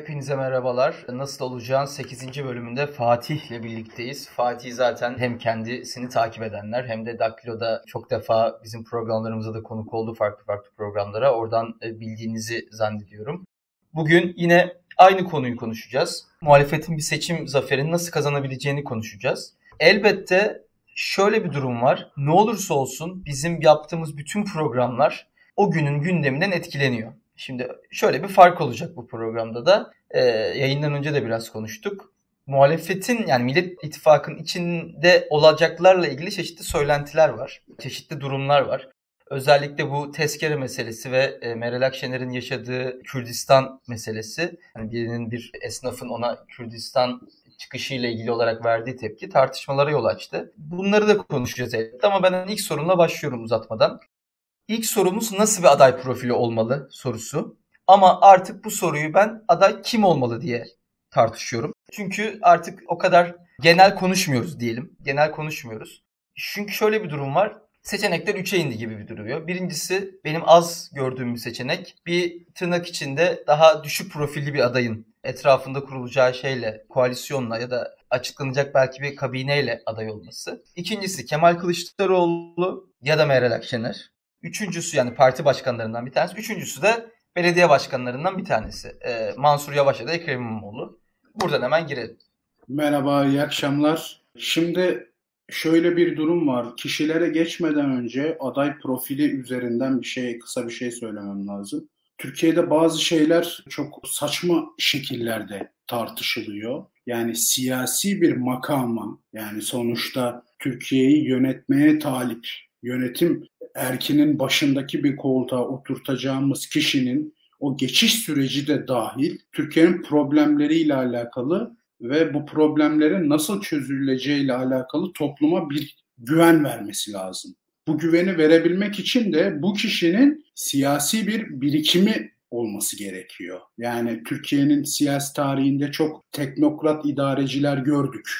Hepinize merhabalar. Nasıl olacağın 8. bölümünde Fatih ile birlikteyiz. Fatih zaten hem kendisini takip edenler hem de Daktilo'da çok defa bizim programlarımıza da konuk oldu farklı farklı programlara. Oradan e, bildiğinizi zannediyorum. Bugün yine aynı konuyu konuşacağız. Muhalefetin bir seçim zaferini nasıl kazanabileceğini konuşacağız. Elbette şöyle bir durum var. Ne olursa olsun bizim yaptığımız bütün programlar o günün gündeminden etkileniyor. Şimdi şöyle bir fark olacak bu programda da. Ee, yayından önce de biraz konuştuk. Muhalefetin yani Millet İttifakı'nın içinde olacaklarla ilgili çeşitli söylentiler var. Çeşitli durumlar var. Özellikle bu tezkere meselesi ve e, Meral Akşener'in yaşadığı Kürdistan meselesi. Yani birinin bir esnafın ona Kürdistan çıkışıyla ilgili olarak verdiği tepki tartışmalara yol açtı. Bunları da konuşacağız elbette ama ben ilk sorumla başlıyorum uzatmadan. İlk sorumuz nasıl bir aday profili olmalı sorusu. Ama artık bu soruyu ben aday kim olmalı diye tartışıyorum. Çünkü artık o kadar genel konuşmuyoruz diyelim. Genel konuşmuyoruz. Çünkü şöyle bir durum var. Seçenekler 3'e indi gibi bir duruyor. Birincisi benim az gördüğüm bir seçenek. Bir tırnak içinde daha düşük profilli bir adayın etrafında kurulacağı şeyle, koalisyonla ya da açıklanacak belki bir kabineyle aday olması. İkincisi Kemal Kılıçdaroğlu ya da Meral Akşener. Üçüncüsü yani parti başkanlarından bir tanesi. Üçüncüsü de belediye başkanlarından bir tanesi. Ee, Mansur Yavaş ya da Ekrem İmamoğlu. Buradan hemen girelim. Merhaba, iyi akşamlar. Şimdi şöyle bir durum var. Kişilere geçmeden önce aday profili üzerinden bir şey, kısa bir şey söylemem lazım. Türkiye'de bazı şeyler çok saçma şekillerde tartışılıyor. Yani siyasi bir makama, yani sonuçta Türkiye'yi yönetmeye talip, yönetim erkinin başındaki bir koltuğa oturtacağımız kişinin o geçiş süreci de dahil Türkiye'nin problemleriyle alakalı ve bu problemlerin nasıl çözüleceğiyle alakalı topluma bir güven vermesi lazım. Bu güveni verebilmek için de bu kişinin siyasi bir birikimi olması gerekiyor. Yani Türkiye'nin siyasi tarihinde çok teknokrat idareciler gördük.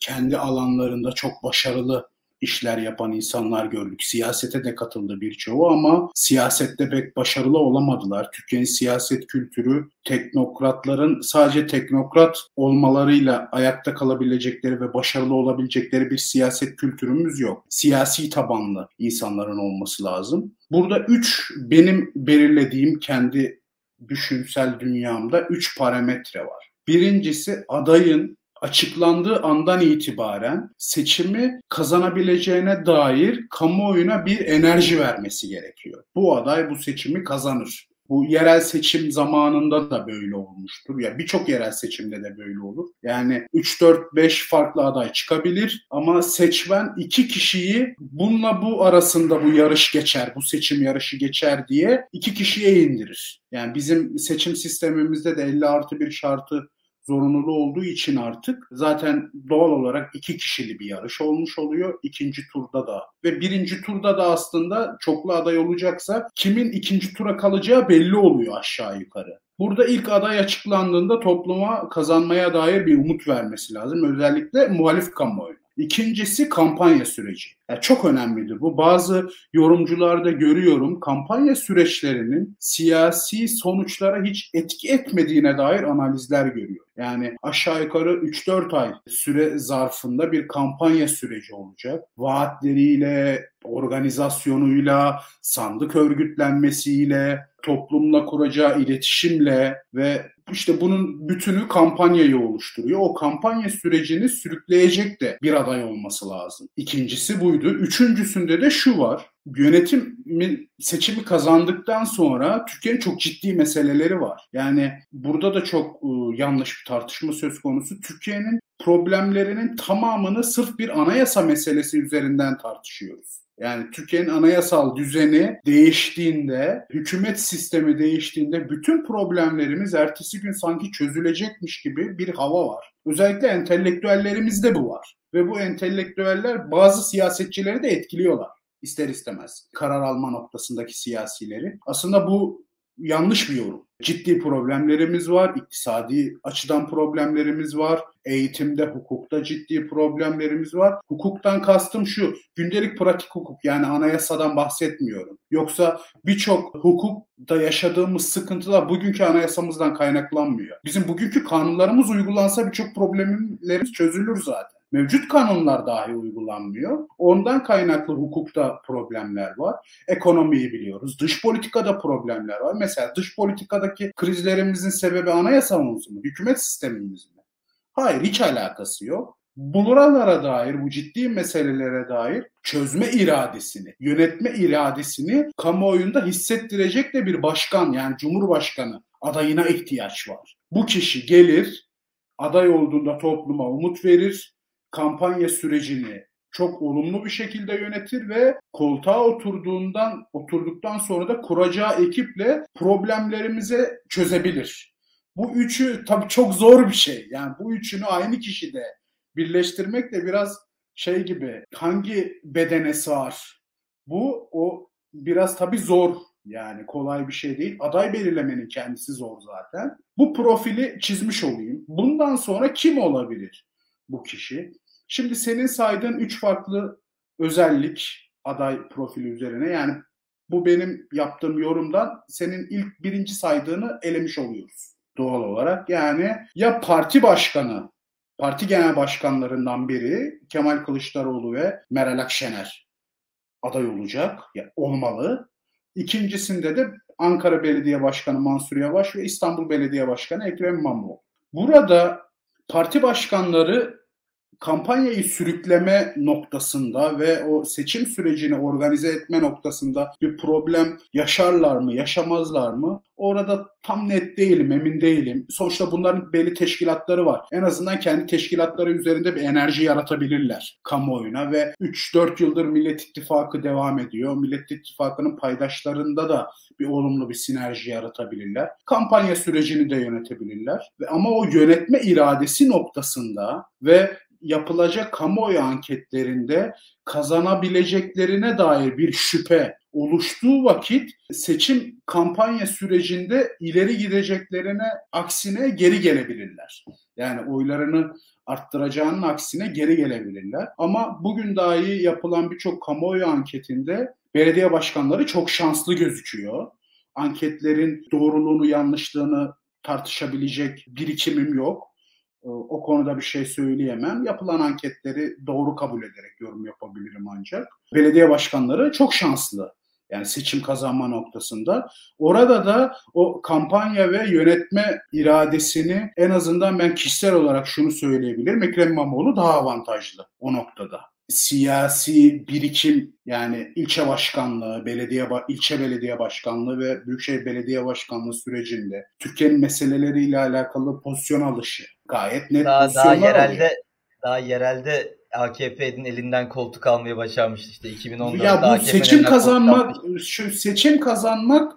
Kendi alanlarında çok başarılı işler yapan insanlar gördük. Siyasete de katıldı birçoğu ama siyasette pek başarılı olamadılar. Türkiye'nin siyaset kültürü teknokratların sadece teknokrat olmalarıyla ayakta kalabilecekleri ve başarılı olabilecekleri bir siyaset kültürümüz yok. Siyasi tabanlı insanların olması lazım. Burada üç benim belirlediğim kendi düşünsel dünyamda üç parametre var. Birincisi adayın açıklandığı andan itibaren seçimi kazanabileceğine dair kamuoyuna bir enerji vermesi gerekiyor. Bu aday bu seçimi kazanır. Bu yerel seçim zamanında da böyle olmuştur. Ya birçok yerel seçimde de böyle olur. Yani 3 4 5 farklı aday çıkabilir ama seçmen iki kişiyi bununla bu arasında bu yarış geçer, bu seçim yarışı geçer diye iki kişiye indirir. Yani bizim seçim sistemimizde de 50 artı bir şartı zorunlu olduğu için artık zaten doğal olarak iki kişili bir yarış olmuş oluyor ikinci turda da. Ve birinci turda da aslında çoklu aday olacaksa kimin ikinci tura kalacağı belli oluyor aşağı yukarı. Burada ilk aday açıklandığında topluma kazanmaya dair bir umut vermesi lazım. Özellikle muhalif kamuoyu. İkincisi kampanya süreci. Yani çok önemlidir bu. Bazı yorumcularda görüyorum kampanya süreçlerinin siyasi sonuçlara hiç etki etmediğine dair analizler görüyor. Yani aşağı yukarı 3-4 ay süre zarfında bir kampanya süreci olacak. Vaatleriyle, organizasyonuyla, sandık örgütlenmesiyle, toplumla kuracağı iletişimle ve işte bunun bütünü kampanyayı oluşturuyor. O kampanya sürecini sürükleyecek de bir aday olması lazım. İkincisi buydu. Üçüncüsünde de şu var. Yönetimin seçimi kazandıktan sonra Türkiye'nin çok ciddi meseleleri var. Yani burada da çok ıı, yanlış bir tartışma söz konusu. Türkiye'nin problemlerinin tamamını sırf bir anayasa meselesi üzerinden tartışıyoruz. Yani Türkiye'nin anayasal düzeni değiştiğinde, hükümet sistemi değiştiğinde bütün problemlerimiz ertesi gün sanki çözülecekmiş gibi bir hava var. Özellikle entelektüellerimizde bu var. Ve bu entelektüeller bazı siyasetçileri de etkiliyorlar ister istemez karar alma noktasındaki siyasileri. Aslında bu yanlış bir yorum. Ciddi problemlerimiz var, iktisadi açıdan problemlerimiz var, eğitimde, hukukta ciddi problemlerimiz var. Hukuktan kastım şu, gündelik pratik hukuk yani anayasadan bahsetmiyorum. Yoksa birçok hukukta yaşadığımız sıkıntılar bugünkü anayasamızdan kaynaklanmıyor. Bizim bugünkü kanunlarımız uygulansa birçok problemlerimiz çözülür zaten. Mevcut kanunlar dahi uygulanmıyor. Ondan kaynaklı hukukta problemler var. Ekonomiyi biliyoruz. Dış politikada problemler var. Mesela dış politikadaki krizlerimizin sebebi anayasamız mı? Hükümet sistemimiz mi? Hayır hiç alakası yok. Buralara dair, bu ciddi meselelere dair çözme iradesini, yönetme iradesini kamuoyunda hissettirecek de bir başkan yani cumhurbaşkanı adayına ihtiyaç var. Bu kişi gelir, aday olduğunda topluma umut verir, kampanya sürecini çok olumlu bir şekilde yönetir ve koltuğa oturduğundan oturduktan sonra da kuracağı ekiple problemlerimize çözebilir. Bu üçü tabii çok zor bir şey. Yani bu üçünü aynı kişide birleştirmek de biraz şey gibi hangi bedene sığar? Bu o biraz tabii zor yani kolay bir şey değil. Aday belirlemenin kendisi zor zaten. Bu profili çizmiş olayım. Bundan sonra kim olabilir bu kişi? Şimdi senin saydığın üç farklı özellik aday profili üzerine yani bu benim yaptığım yorumdan senin ilk birinci saydığını elemiş oluyoruz doğal olarak. Yani ya parti başkanı, parti genel başkanlarından biri Kemal Kılıçdaroğlu ve Meral Akşener aday olacak, yani olmalı. İkincisinde de Ankara Belediye Başkanı Mansur Yavaş ve İstanbul Belediye Başkanı Ekrem İmamoğlu. Burada parti başkanları kampanyayı sürükleme noktasında ve o seçim sürecini organize etme noktasında bir problem yaşarlar mı, yaşamazlar mı? Orada tam net değilim, emin değilim. Sonuçta bunların belli teşkilatları var. En azından kendi teşkilatları üzerinde bir enerji yaratabilirler kamuoyuna ve 3-4 yıldır Millet İttifakı devam ediyor. Millet İttifakı'nın paydaşlarında da bir olumlu bir sinerji yaratabilirler. Kampanya sürecini de yönetebilirler. Ama o yönetme iradesi noktasında ve yapılacak kamuoyu anketlerinde kazanabileceklerine dair bir şüphe oluştuğu vakit seçim kampanya sürecinde ileri gideceklerine aksine geri gelebilirler. Yani oylarını arttıracağının aksine geri gelebilirler. Ama bugün dahi yapılan birçok kamuoyu anketinde belediye başkanları çok şanslı gözüküyor. Anketlerin doğruluğunu yanlışlığını tartışabilecek birikimim yok. Ee, o konuda bir şey söyleyemem. Yapılan anketleri doğru kabul ederek yorum yapabilirim ancak. Belediye başkanları çok şanslı. Yani seçim kazanma noktasında. Orada da o kampanya ve yönetme iradesini en azından ben kişisel olarak şunu söyleyebilirim. Ekrem İmamoğlu daha avantajlı o noktada siyasi birikim yani ilçe başkanlığı, belediye ilçe belediye başkanlığı ve büyükşehir belediye başkanlığı sürecinde Türkiye'nin meseleleriyle alakalı pozisyon alışı gayet net daha, daha yerelde alıyor. daha yerelde AKP'nin elinden koltuk almayı başarmıştı işte 2014'te. Ya bu seçim kazanmak şu seçim kazanmak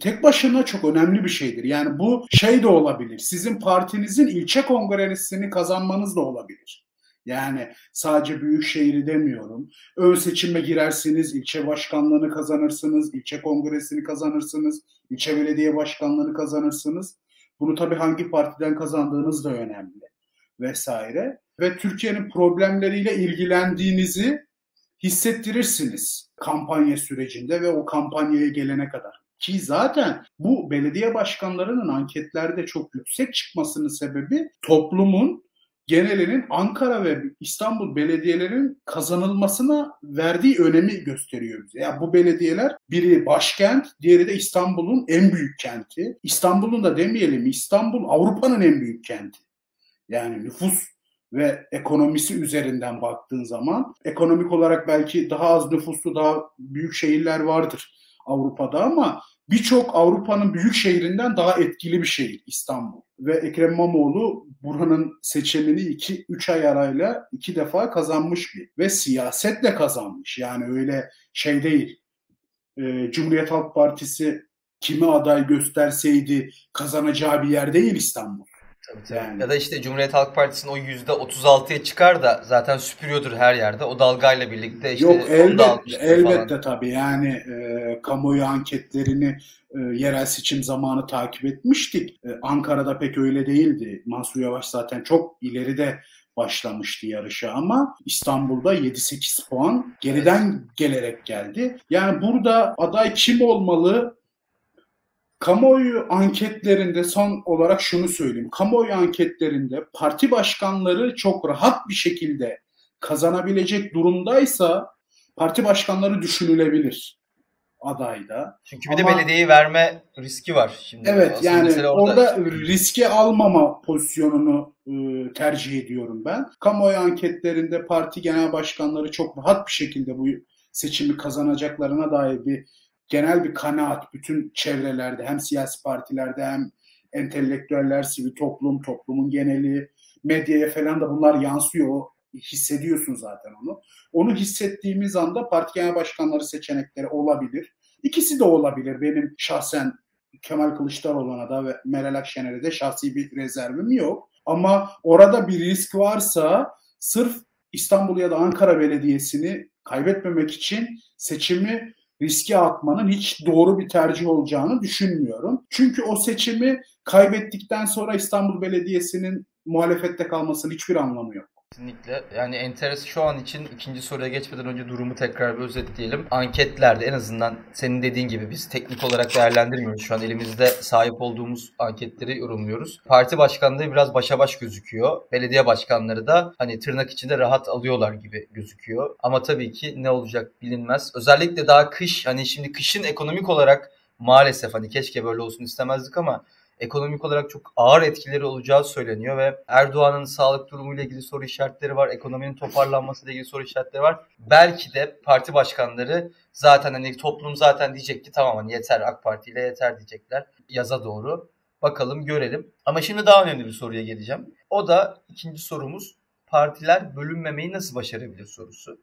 tek başına çok önemli bir şeydir. Yani bu şey de olabilir. Sizin partinizin ilçe kongresini kazanmanız da olabilir. Yani sadece büyük şehri demiyorum. Ön seçime girersiniz, ilçe başkanlığını kazanırsınız, ilçe kongresini kazanırsınız, ilçe belediye başkanlığını kazanırsınız. Bunu tabii hangi partiden kazandığınız da önemli vesaire. Ve Türkiye'nin problemleriyle ilgilendiğinizi hissettirirsiniz kampanya sürecinde ve o kampanyaya gelene kadar. Ki zaten bu belediye başkanlarının anketlerde çok yüksek çıkmasının sebebi toplumun genelinin Ankara ve İstanbul belediyelerinin kazanılmasına verdiği önemi gösteriyor bize. Yani bu belediyeler biri başkent, diğeri de İstanbul'un en büyük kenti. İstanbul'un da demeyelim İstanbul Avrupa'nın en büyük kenti. Yani nüfus ve ekonomisi üzerinden baktığın zaman ekonomik olarak belki daha az nüfuslu daha büyük şehirler vardır Avrupa'da ama birçok Avrupa'nın büyük şehrinden daha etkili bir şehir İstanbul. Ve Ekrem İmamoğlu buranın seçimini 2-3 ay arayla iki defa kazanmış bir. Ve siyasetle kazanmış. Yani öyle şey değil. Ee, Cumhuriyet Halk Partisi kimi aday gösterseydi kazanacağı bir yer değil İstanbul. Tabii, tabii. Yani. Ya da işte Cumhuriyet Halk Partisi'nin o %36'ya çıkar da zaten süpürüyordur her yerde. O dalgayla birlikte işte Yok elbet, elbette falan. tabii yani e, kamuoyu anketlerini e, yerel seçim zamanı takip etmiştik. E, Ankara'da pek öyle değildi. Mansur Yavaş zaten çok ileride başlamıştı yarışa ama İstanbul'da 7-8 puan geriden gelerek geldi. Yani burada aday kim olmalı? Kamuoyu anketlerinde son olarak şunu söyleyeyim. Kamuoyu anketlerinde parti başkanları çok rahat bir şekilde kazanabilecek durumdaysa parti başkanları düşünülebilir adayda. Çünkü bir Ama, de belediyeyi verme riski var şimdi. Evet Aslında yani orada, orada riski almama pozisyonunu e, tercih ediyorum ben. Kamuoyu anketlerinde parti genel başkanları çok rahat bir şekilde bu seçimi kazanacaklarına dair bir genel bir kanaat bütün çevrelerde hem siyasi partilerde hem entelektüeller, sivil toplum, toplumun geneli, medyaya falan da bunlar yansıyor. Hissediyorsun zaten onu. Onu hissettiğimiz anda parti genel başkanları seçenekleri olabilir. İkisi de olabilir. Benim şahsen Kemal Kılıçdaroğlu'na da ve Meral Akşener'e de şahsi bir rezervim yok. Ama orada bir risk varsa sırf İstanbul ya da Ankara Belediyesi'ni kaybetmemek için seçimi riske atmanın hiç doğru bir tercih olacağını düşünmüyorum. Çünkü o seçimi kaybettikten sonra İstanbul Belediyesi'nin muhalefette kalmasının hiçbir anlamı yok. Kesinlikle. Yani enteres şu an için ikinci soruya geçmeden önce durumu tekrar bir özetleyelim. Anketlerde en azından senin dediğin gibi biz teknik olarak değerlendirmiyoruz. Şu an elimizde sahip olduğumuz anketleri yorumluyoruz. Parti başkanlığı biraz başa baş gözüküyor. Belediye başkanları da hani tırnak içinde rahat alıyorlar gibi gözüküyor. Ama tabii ki ne olacak bilinmez. Özellikle daha kış hani şimdi kışın ekonomik olarak maalesef hani keşke böyle olsun istemezdik ama ekonomik olarak çok ağır etkileri olacağı söyleniyor ve Erdoğan'ın sağlık durumuyla ilgili soru işaretleri var, ekonominin toparlanması ile ilgili soru işaretleri var. Belki de parti başkanları zaten hani toplum zaten diyecek ki tamam hani yeter AK Parti ile yeter diyecekler yaza doğru. Bakalım görelim. Ama şimdi daha önemli bir soruya geleceğim. O da ikinci sorumuz partiler bölünmemeyi nasıl başarabilir sorusu.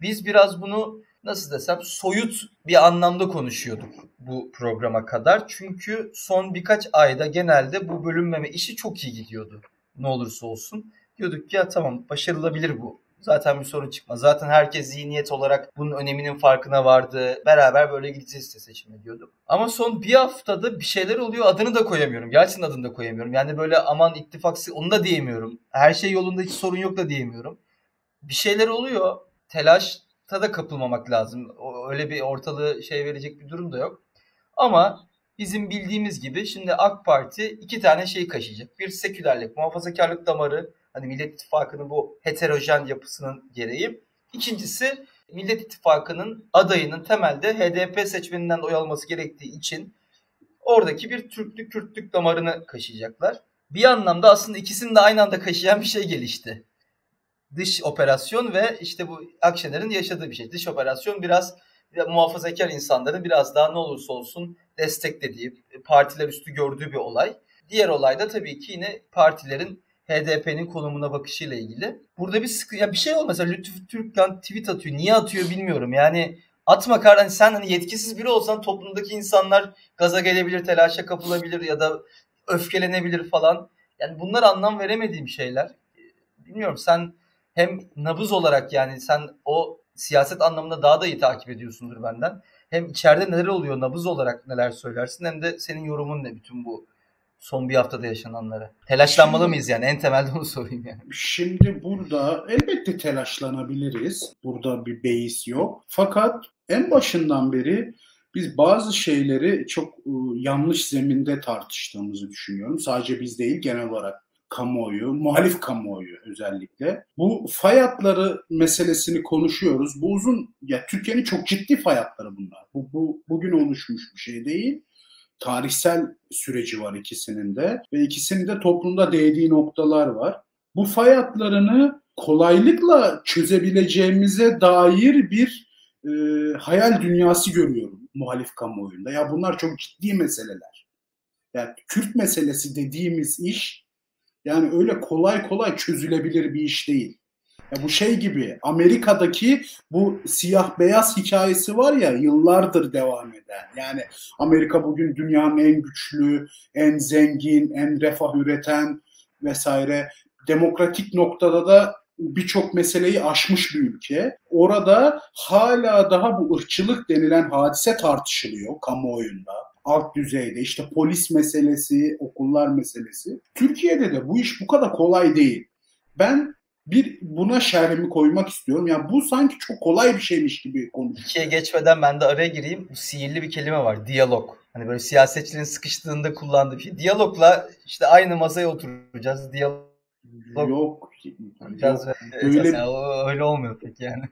Biz biraz bunu nasıl desem soyut bir anlamda konuşuyorduk bu programa kadar. Çünkü son birkaç ayda genelde bu bölünmeme işi çok iyi gidiyordu. Ne olursa olsun. Diyorduk ki ya tamam başarılabilir bu. Zaten bir sorun çıkmaz. Zaten herkes zihniyet olarak bunun öneminin farkına vardı. Beraber böyle gideceğiz de seçim ediyorduk. Ama son bir haftada bir şeyler oluyor. Adını da koyamıyorum. Gerçekten adını da koyamıyorum. Yani böyle aman ittifaksı onu da diyemiyorum. Her şey yolunda hiç sorun yok da diyemiyorum. Bir şeyler oluyor. Telaş da kapılmamak lazım. Öyle bir ortalığı şey verecek bir durum da yok. Ama bizim bildiğimiz gibi şimdi AK Parti iki tane şey kaşıyacak. Bir sekülerlik, muhafazakarlık damarı. Hani Millet İttifakı'nın bu heterojen yapısının gereği. İkincisi Millet İttifakı'nın adayının temelde HDP seçmeninden oy alması gerektiği için oradaki bir Türklük Kürtlük damarını kaşıyacaklar. Bir anlamda aslında ikisini de aynı anda kaşıyan bir şey gelişti dış operasyon ve işte bu Akşener'in yaşadığı bir şey. Dış operasyon biraz muhafazakar insanların biraz daha ne olursa olsun desteklediği, partiler üstü gördüğü bir olay. Diğer olay da tabii ki yine partilerin HDP'nin konumuna bakışıyla ilgili. Burada bir sıkı ya bir şey olmasa Lütfü Türkkan tweet atıyor. Niye atıyor bilmiyorum. Yani atma kar hani sen hani yetkisiz biri olsan toplumdaki insanlar gaza gelebilir, telaşa kapılabilir ya da öfkelenebilir falan. Yani bunlar anlam veremediğim şeyler. Bilmiyorum sen hem nabız olarak yani sen o siyaset anlamında daha da iyi takip ediyorsundur benden. Hem içeride neler oluyor nabız olarak neler söylersin hem de senin yorumun ne bütün bu son bir haftada yaşananlara. Telaşlanmalı şimdi, mıyız yani? En temelde onu sorayım yani. Şimdi burada elbette telaşlanabiliriz. Burada bir beis yok. Fakat en başından beri biz bazı şeyleri çok ıı, yanlış zeminde tartıştığımızı düşünüyorum. Sadece biz değil genel olarak kamuoyu, muhalif kamuoyu özellikle. Bu fay hatları meselesini konuşuyoruz. Bu uzun, ya Türkiye'nin çok ciddi fay hatları bunlar. Bu, bu bugün oluşmuş bir şey değil. Tarihsel süreci var ikisinin de ve ikisinin de toplumda değdiği noktalar var. Bu fay hatlarını kolaylıkla çözebileceğimize dair bir e, hayal dünyası görüyorum muhalif kamuoyunda. Ya bunlar çok ciddi meseleler. Yani Kürt meselesi dediğimiz iş yani öyle kolay kolay çözülebilir bir iş değil. Ya bu şey gibi Amerika'daki bu siyah beyaz hikayesi var ya yıllardır devam eden. Yani Amerika bugün dünyanın en güçlü, en zengin, en refah üreten vesaire demokratik noktada da birçok meseleyi aşmış bir ülke. Orada hala daha bu ırkçılık denilen hadise tartışılıyor kamuoyunda alt düzeyde işte polis meselesi, okullar meselesi. Türkiye'de de bu iş bu kadar kolay değil. Ben bir buna şerhimi koymak istiyorum. Yani bu sanki çok kolay bir şeymiş gibi konuşuyor. İkiye geçmeden ben de araya gireyim. Bu sihirli bir kelime var. Diyalog. Hani böyle siyasetçilerin sıkıştığında kullandığı bir şey. Diyalogla işte aynı masaya oturacağız. Diyalog Yok. yok. Öyle, yani, öyle olmuyor pek yani.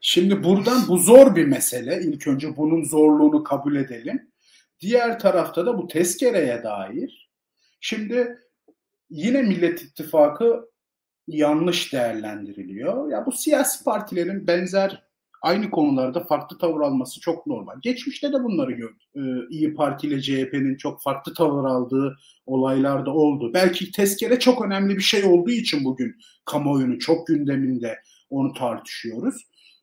Şimdi buradan bu zor bir mesele. İlk önce bunun zorluğunu kabul edelim. Diğer tarafta da bu tezkereye dair. Şimdi yine Millet İttifakı yanlış değerlendiriliyor. Ya bu siyasi partilerin benzer aynı konularda farklı tavır alması çok normal. Geçmişte de bunları gördük. Ee, İyi Parti ile CHP'nin çok farklı tavır aldığı olaylar da oldu. Belki tezkere çok önemli bir şey olduğu için bugün kamuoyunun çok gündeminde onu tartışıyoruz.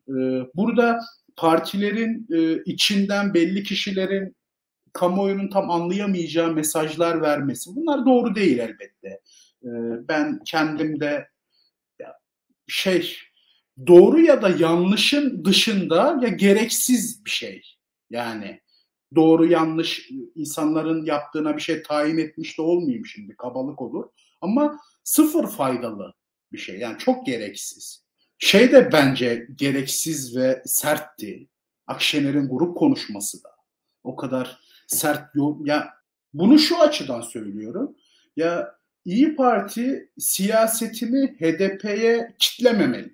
Ee, burada partilerin e, içinden belli kişilerin kamuoyunun tam anlayamayacağı mesajlar vermesi bunlar doğru değil elbette. Ee, ben kendimde şey doğru ya da yanlışın dışında ya gereksiz bir şey. Yani doğru yanlış insanların yaptığına bir şey tayin etmiş de olmayayım şimdi kabalık olur. Ama sıfır faydalı bir şey yani çok gereksiz. Şey de bence gereksiz ve sertti. Akşener'in grup konuşması da. O kadar sert yol. Ya bunu şu açıdan söylüyorum. Ya İyi Parti siyasetini HDP'ye kitlememeli.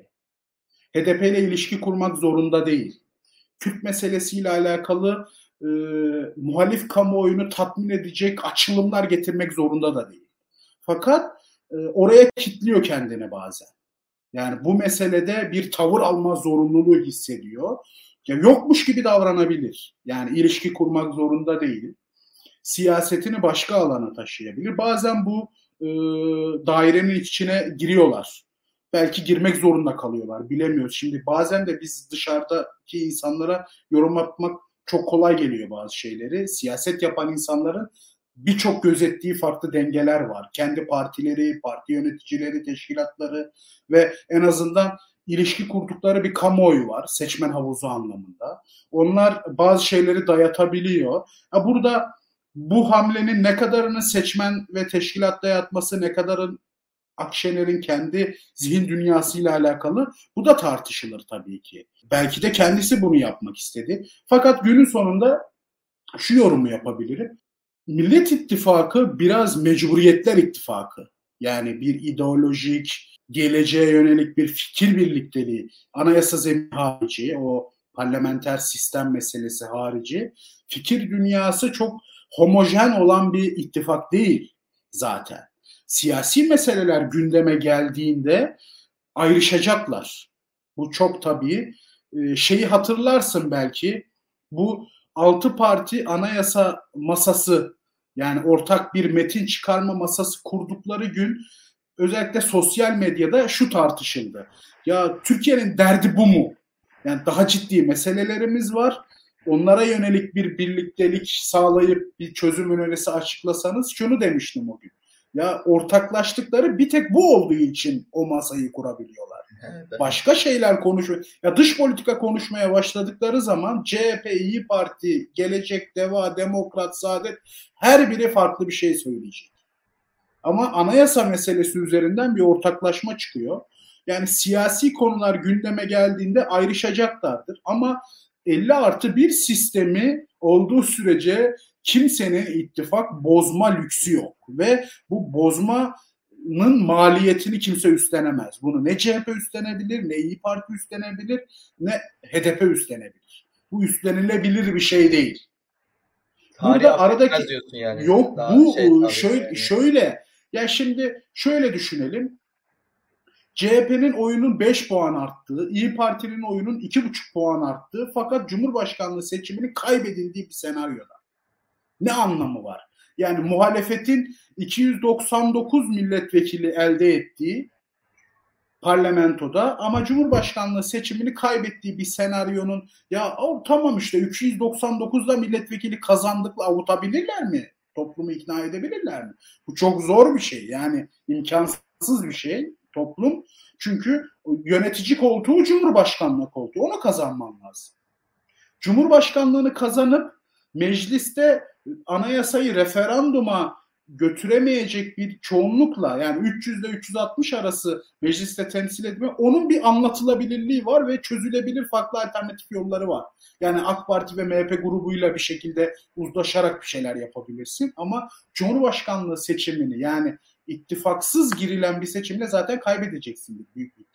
HDP ile ilişki kurmak zorunda değil. Kürt meselesiyle alakalı e, muhalif kamuoyunu tatmin edecek açılımlar getirmek zorunda da değil. Fakat e, oraya kitliyor kendini bazen. Yani bu meselede bir tavır alma zorunluluğu hissediyor. Ya yokmuş gibi davranabilir. Yani ilişki kurmak zorunda değil. Siyasetini başka alana taşıyabilir. Bazen bu e, dairenin içine giriyorlar. Belki girmek zorunda kalıyorlar. Bilemiyoruz. Şimdi bazen de biz dışarıdaki insanlara yorum yapmak çok kolay geliyor bazı şeyleri. Siyaset yapan insanların birçok gözettiği farklı dengeler var. Kendi partileri, parti yöneticileri, teşkilatları ve en azından ilişki kurdukları bir kamuoyu var seçmen havuzu anlamında. Onlar bazı şeyleri dayatabiliyor. burada bu hamlenin ne kadarının seçmen ve teşkilat dayatması, ne kadarın Akşener'in kendi zihin dünyasıyla alakalı bu da tartışılır tabii ki. Belki de kendisi bunu yapmak istedi. Fakat günün sonunda şu yorumu yapabilirim. Millet İttifakı biraz mecburiyetler ittifakı. Yani bir ideolojik, geleceğe yönelik bir fikir birlikteliği, anayasa zemini harici, o parlamenter sistem meselesi harici, fikir dünyası çok homojen olan bir ittifak değil zaten. Siyasi meseleler gündeme geldiğinde ayrışacaklar. Bu çok tabii. Ee, şeyi hatırlarsın belki bu altı parti anayasa masası yani ortak bir metin çıkarma masası kurdukları gün özellikle sosyal medyada şu tartışıldı. Ya Türkiye'nin derdi bu mu? Yani daha ciddi meselelerimiz var. Onlara yönelik bir birliktelik sağlayıp bir çözüm önerisi açıklasanız şunu demiştim o gün. Ya ortaklaştıkları bir tek bu olduğu için o masayı kurabiliyorlar. Evet. Başka şeyler konuşuyor. Ya dış politika konuşmaya başladıkları zaman CHP, İyi Parti, Gelecek, Deva, Demokrat, Saadet her biri farklı bir şey söyleyecek. Ama anayasa meselesi üzerinden bir ortaklaşma çıkıyor. Yani siyasi konular gündeme geldiğinde ayrışacaklardır. Ama 50 artı bir sistemi olduğu sürece kimsenin ittifak bozma lüksü yok. Ve bu bozmanın maliyetini kimse üstlenemez. Bunu ne CHP üstlenebilir, ne İyi Parti üstlenebilir, ne HDP üstlenebilir. Bu üstlenilebilir bir şey değil. Burada aradaki yani. yok Daha bu şey şöyle yani. şöyle ya şimdi şöyle düşünelim. CHP'nin oyunun 5 puan arttığı, İyi Parti'nin oyunun 2,5 puan arttığı fakat Cumhurbaşkanlığı seçiminin kaybedildiği bir senaryoda. Ne anlamı var? Yani muhalefetin 299 milletvekili elde ettiği parlamentoda ama Cumhurbaşkanlığı seçimini kaybettiği bir senaryonun ya o, tamam işte 299'da milletvekili kazandıkla avutabilirler mi toplumu ikna edebilirler mi? Bu çok zor bir şey. Yani imkansız bir şey toplum. Çünkü yönetici koltuğu Cumhurbaşkanlığı koltuğu. Onu kazanman lazım. Cumhurbaşkanlığını kazanıp mecliste anayasayı referanduma götüremeyecek bir çoğunlukla yani 300 ile 360 arası mecliste temsil etme onun bir anlatılabilirliği var ve çözülebilir farklı alternatif yolları var. Yani AK Parti ve MHP grubuyla bir şekilde uzlaşarak bir şeyler yapabilirsin ama Cumhurbaşkanlığı seçimini yani ittifaksız girilen bir seçimle zaten kaybedeceksin büyük bir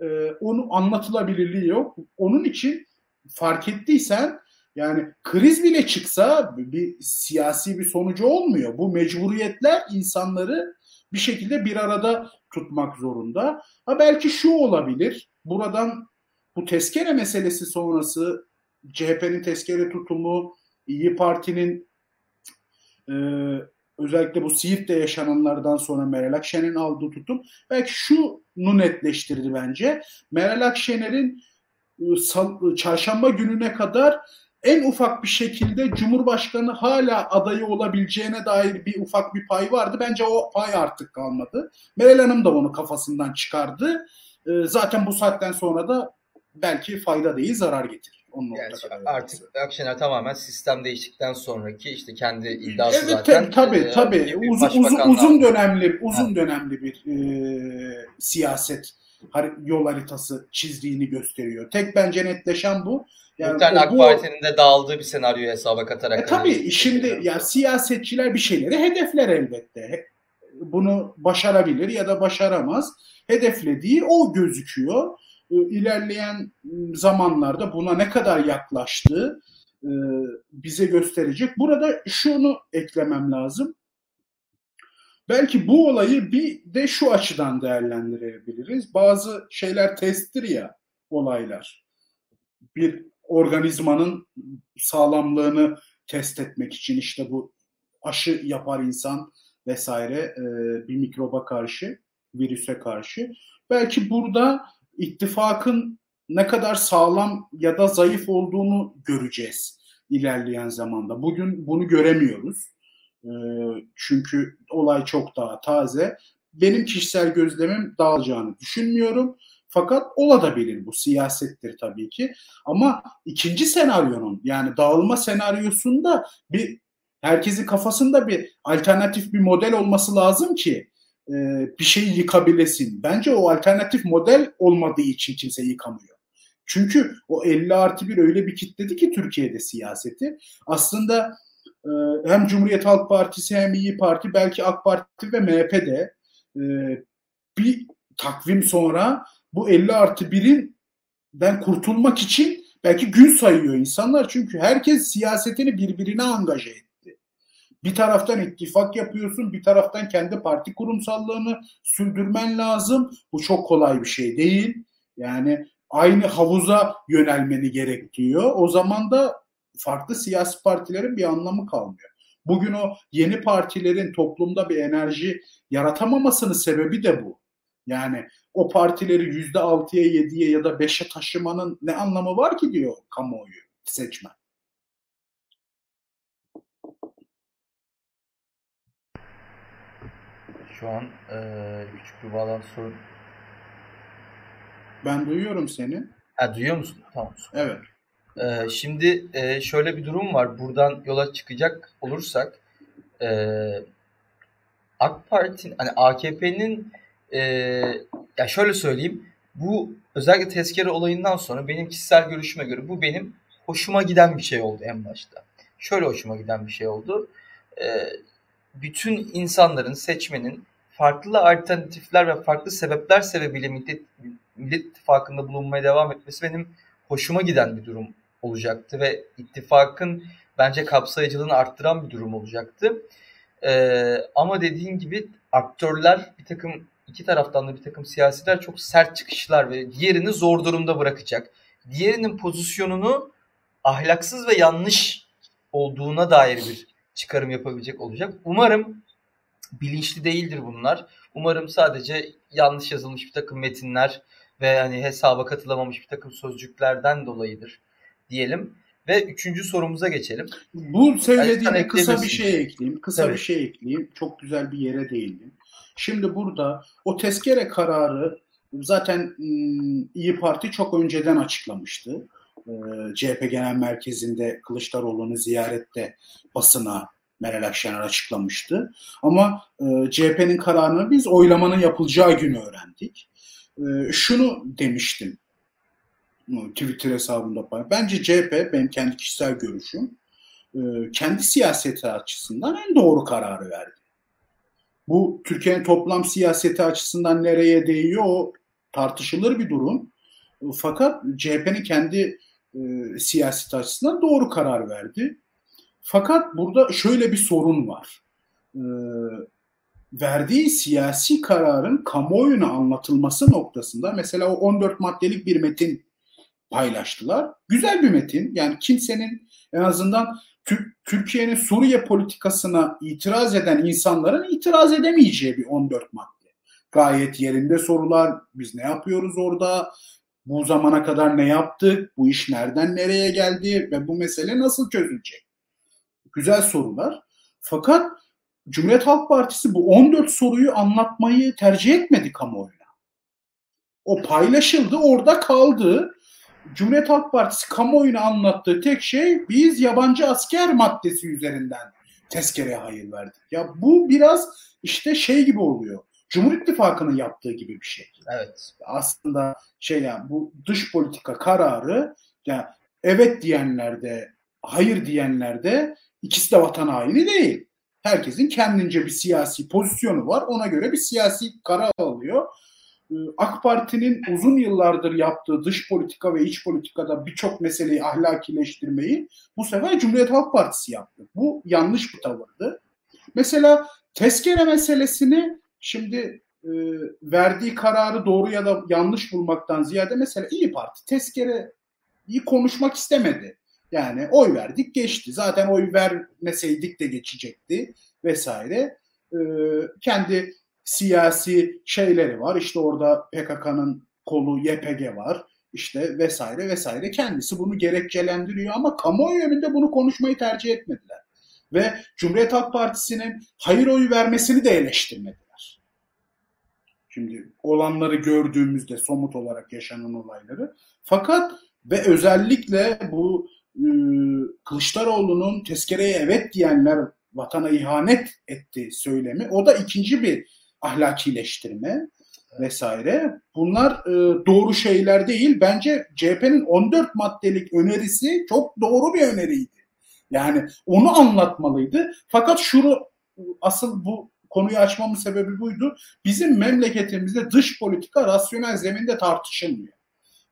ee, onun anlatılabilirliği yok. Onun için fark ettiysen yani kriz bile çıksa bir siyasi bir sonucu olmuyor. Bu mecburiyetler insanları bir şekilde bir arada tutmak zorunda. Ha belki şu olabilir. Buradan bu tezkere meselesi sonrası CHP'nin tezkere tutumu, İyi Parti'nin e, özellikle bu Siirt'te yaşananlardan sonra Meral Akşener'in aldığı tutum belki şunu netleştirdi bence. Meral Akşener'in e, çarşamba gününe kadar en ufak bir şekilde Cumhurbaşkanı hala adayı olabileceğine dair bir ufak bir pay vardı. Bence o pay artık kalmadı. Meral Hanım da onu kafasından çıkardı. Ee, zaten bu saatten sonra da belki fayda değil zarar getirir. Onun yani artık Akşener tamamen sistem değiştikten sonraki işte kendi iddiası evet, zaten. Evet tabii e, tabii. Uzun, uzun, uzun dönemli uzun ha. dönemli bir e, siyaset yol haritası çizdiğini gösteriyor. Tek bence netleşen bu. Yani Muhtemelen AK Parti'nin de dağıldığı bir senaryoyu hesaba katarak. E, tabii şimdi ya siyasetçiler bir şeyleri hedefler elbette. Bunu başarabilir ya da başaramaz. Hedeflediği o gözüküyor. E, ilerleyen zamanlarda buna ne kadar yaklaştığı e, bize gösterecek. Burada şunu eklemem lazım. Belki bu olayı bir de şu açıdan değerlendirebiliriz. Bazı şeyler testtir ya olaylar. Bir organizmanın sağlamlığını test etmek için işte bu aşı yapar insan vesaire e, bir mikroba karşı, virüse karşı. Belki burada ittifakın ne kadar sağlam ya da zayıf olduğunu göreceğiz ilerleyen zamanda. Bugün bunu göremiyoruz. E, çünkü olay çok daha taze. Benim kişisel gözlemim dağılacağını düşünmüyorum. Fakat olabilir bu siyasettir tabii ki. Ama ikinci senaryonun yani dağılma senaryosunda bir herkesin kafasında bir alternatif bir model olması lazım ki e, bir şeyi yıkabilesin. Bence o alternatif model olmadığı için kimse yıkamıyor. Çünkü o 50 artı 1 öyle bir kitledi ki Türkiye'de siyaseti. Aslında hem Cumhuriyet Halk Partisi hem İyi Parti belki AK Parti ve MHP de e, bir takvim sonra bu 50 artı 1'in ben kurtulmak için belki gün sayıyor insanlar. Çünkü herkes siyasetini birbirine angaje etti. Bir taraftan ittifak yapıyorsun, bir taraftan kendi parti kurumsallığını sürdürmen lazım. Bu çok kolay bir şey değil. Yani aynı havuza yönelmeni gerektiriyor. O zaman da farklı siyasi partilerin bir anlamı kalmıyor. Bugün o yeni partilerin toplumda bir enerji yaratamamasının sebebi de bu. Yani o partileri yüzde altıya, yediye ya da beşe taşımanın ne anlamı var ki diyor kamuoyu seçmen. Şu an e, küçük bir bağlantı sorun. Ben duyuyorum seni. Ha, duyuyor musun? Tamam. Evet. E, şimdi e, şöyle bir durum var. Buradan yola çıkacak olursak e, AK Parti'nin hani AKP'nin e, ya şöyle söyleyeyim. Bu özellikle tezkere olayından sonra benim kişisel görüşüme göre bu benim hoşuma giden bir şey oldu en başta. Şöyle hoşuma giden bir şey oldu. E, bütün insanların, seçmenin farklı alternatifler ve farklı sebepler sebebiyle Millet, Millet İttifakı'nda bulunmaya devam etmesi benim hoşuma giden bir durum olacaktı ve ittifakın bence kapsayıcılığını arttıran bir durum olacaktı. Ee, ama dediğin gibi aktörler bir takım iki taraftan da bir takım siyasiler çok sert çıkışlar ve diğerini zor durumda bırakacak. Diğerinin pozisyonunu ahlaksız ve yanlış olduğuna dair bir çıkarım yapabilecek olacak. Umarım bilinçli değildir bunlar. Umarım sadece yanlış yazılmış bir takım metinler ve hani hesaba katılamamış bir takım sözcüklerden dolayıdır diyelim. Ve üçüncü sorumuza geçelim. Bu söylediğine yani kısa bir şey ekleyeyim. Kısa Tabii. bir şey ekleyeyim. Çok güzel bir yere değindim. Şimdi burada o tezkere kararı zaten İyi Parti çok önceden açıklamıştı. CHP Genel Merkezi'nde Kılıçdaroğlu'nu ziyarette basına Meral Akşener açıklamıştı. Ama e, CHP'nin kararını biz oylamanın yapılacağı günü öğrendik. E, şunu demiştim Twitter hesabında. Bence CHP, benim kendi kişisel görüşüm, e, kendi siyaseti açısından en doğru kararı verdi. Bu Türkiye'nin toplam siyaseti açısından nereye değiyor o tartışılır bir durum. Fakat CHP'nin kendi e, siyaseti açısından doğru karar verdi. Fakat burada şöyle bir sorun var. E, verdiği siyasi kararın kamuoyuna anlatılması noktasında mesela o 14 maddelik bir metin paylaştılar. Güzel bir metin. Yani kimsenin en azından Türkiye'nin Suriye politikasına itiraz eden insanların itiraz edemeyeceği bir 14 madde. Gayet yerinde sorular. Biz ne yapıyoruz orada? Bu zamana kadar ne yaptık? Bu iş nereden nereye geldi? Ve bu mesele nasıl çözülecek? Güzel sorular. Fakat Cumhuriyet Halk Partisi bu 14 soruyu anlatmayı tercih etmedi kamuoyuna. O paylaşıldı, orada kaldı. Cumhuriyet Halk Partisi kamuoyuna anlattığı tek şey biz yabancı asker maddesi üzerinden tezkereye hayır verdik. Ya bu biraz işte şey gibi oluyor. Cumhur İttifakı'nın yaptığı gibi bir şey. Evet. Aslında şey yani bu dış politika kararı yani evet diyenlerde hayır diyenlerde ikisi de vatan haini değil. Herkesin kendince bir siyasi pozisyonu var. Ona göre bir siyasi karar alıyor. Ee, AK Parti'nin uzun yıllardır yaptığı dış politika ve iç politikada birçok meseleyi ahlakileştirmeyi bu sefer Cumhuriyet Halk Partisi yaptı. Bu yanlış bir tavırdı. Mesela tezkere meselesini şimdi e, verdiği kararı doğru ya da yanlış bulmaktan ziyade mesela İyi Parti tezkere iyi konuşmak istemedi. Yani oy verdik geçti. Zaten oy vermeseydik de geçecekti vesaire. Ee, kendi siyasi şeyleri var. İşte orada PKK'nın kolu YPG var. İşte vesaire vesaire. Kendisi bunu gerekçelendiriyor ama kamuoyu önünde bunu konuşmayı tercih etmediler. Ve Cumhuriyet Halk Partisi'nin hayır oyu vermesini de eleştirmediler. Şimdi olanları gördüğümüzde somut olarak yaşanan olayları. Fakat ve özellikle bu e, Kılıçdaroğlu'nun tezkereye evet diyenler vatana ihanet etti söylemi. O da ikinci bir ahlakileştirme vesaire. Bunlar e, doğru şeyler değil. Bence CHP'nin 14 maddelik önerisi çok doğru bir öneriydi. Yani onu anlatmalıydı. Fakat şunu asıl bu konuyu açmamın sebebi buydu. Bizim memleketimizde dış politika rasyonel zeminde tartışılmıyor.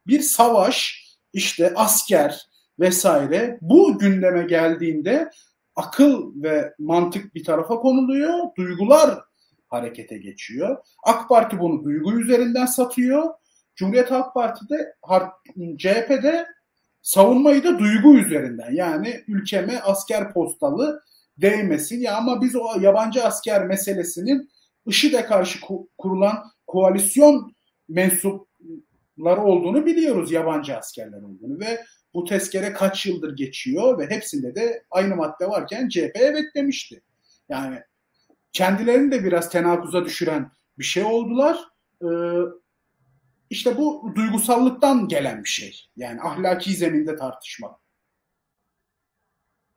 Bir savaş, işte asker vesaire bu gündeme geldiğinde akıl ve mantık bir tarafa konuluyor. Duygular harekete geçiyor. AK Parti bunu duygu üzerinden satıyor. Cumhuriyet Halk Parti'de CHP'de savunmayı da duygu üzerinden yani ülkeme asker postalı değmesin ya ama biz o yabancı asker meselesinin IŞİD'e karşı kurulan koalisyon mensupları olduğunu biliyoruz yabancı askerler olduğunu ve bu tezkere kaç yıldır geçiyor ve hepsinde de aynı madde varken CHP evet demişti. Yani kendilerini de biraz tenakuza düşüren bir şey oldular. Ee, işte bu duygusallıktan gelen bir şey. Yani ahlaki zeminde tartışma.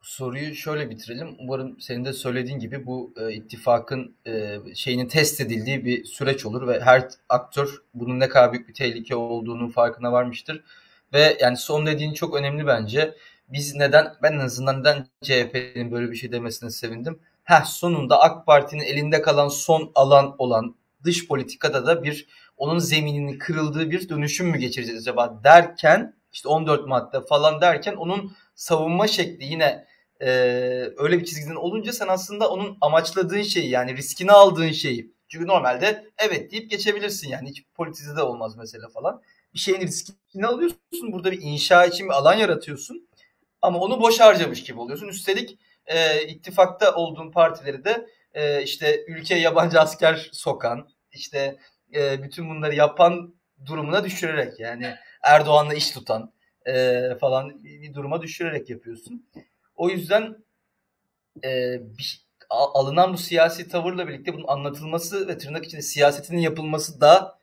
Soruyu şöyle bitirelim. Umarım senin de söylediğin gibi bu e, ittifakın e, şeyinin test edildiği bir süreç olur ve her aktör bunun ne kadar büyük bir tehlike olduğunu farkına varmıştır. Ve yani son dediğin çok önemli bence. Biz neden, ben en azından neden CHP'nin böyle bir şey demesine sevindim heh, sonunda AK Parti'nin elinde kalan son alan olan dış politikada da bir onun zemininin kırıldığı bir dönüşüm mü geçireceğiz acaba derken işte 14 madde falan derken onun savunma şekli yine e, öyle bir çizgiden olunca sen aslında onun amaçladığın şeyi yani riskini aldığın şeyi çünkü normalde evet deyip geçebilirsin yani hiç politize de olmaz mesela falan. Bir şeyin riskini alıyorsun burada bir inşa için bir alan yaratıyorsun ama onu boş harcamış gibi oluyorsun. Üstelik e, ittifakta olduğun partileri de e, işte ülkeye yabancı asker sokan, işte e, bütün bunları yapan durumuna düşürerek yani Erdoğan'la iş tutan, e, falan bir duruma düşürerek yapıyorsun. O yüzden e, bir, alınan bu siyasi tavırla birlikte bunun anlatılması ve tırnak içinde siyasetinin yapılması da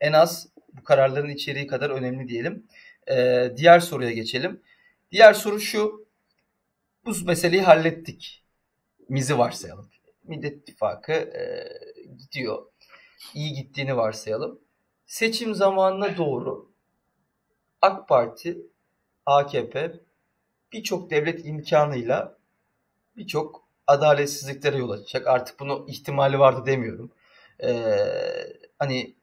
en az bu kararların içeriği kadar önemli diyelim. E, diğer soruya geçelim. Diğer soru şu. Bu meseleyi hallettik. Mizi varsayalım. Millet İttifakı e, gidiyor. İyi gittiğini varsayalım. Seçim zamanına doğru AK Parti, AKP birçok devlet imkanıyla birçok adaletsizliklere yol açacak. Artık bunu ihtimali vardı demiyorum. Ee, hani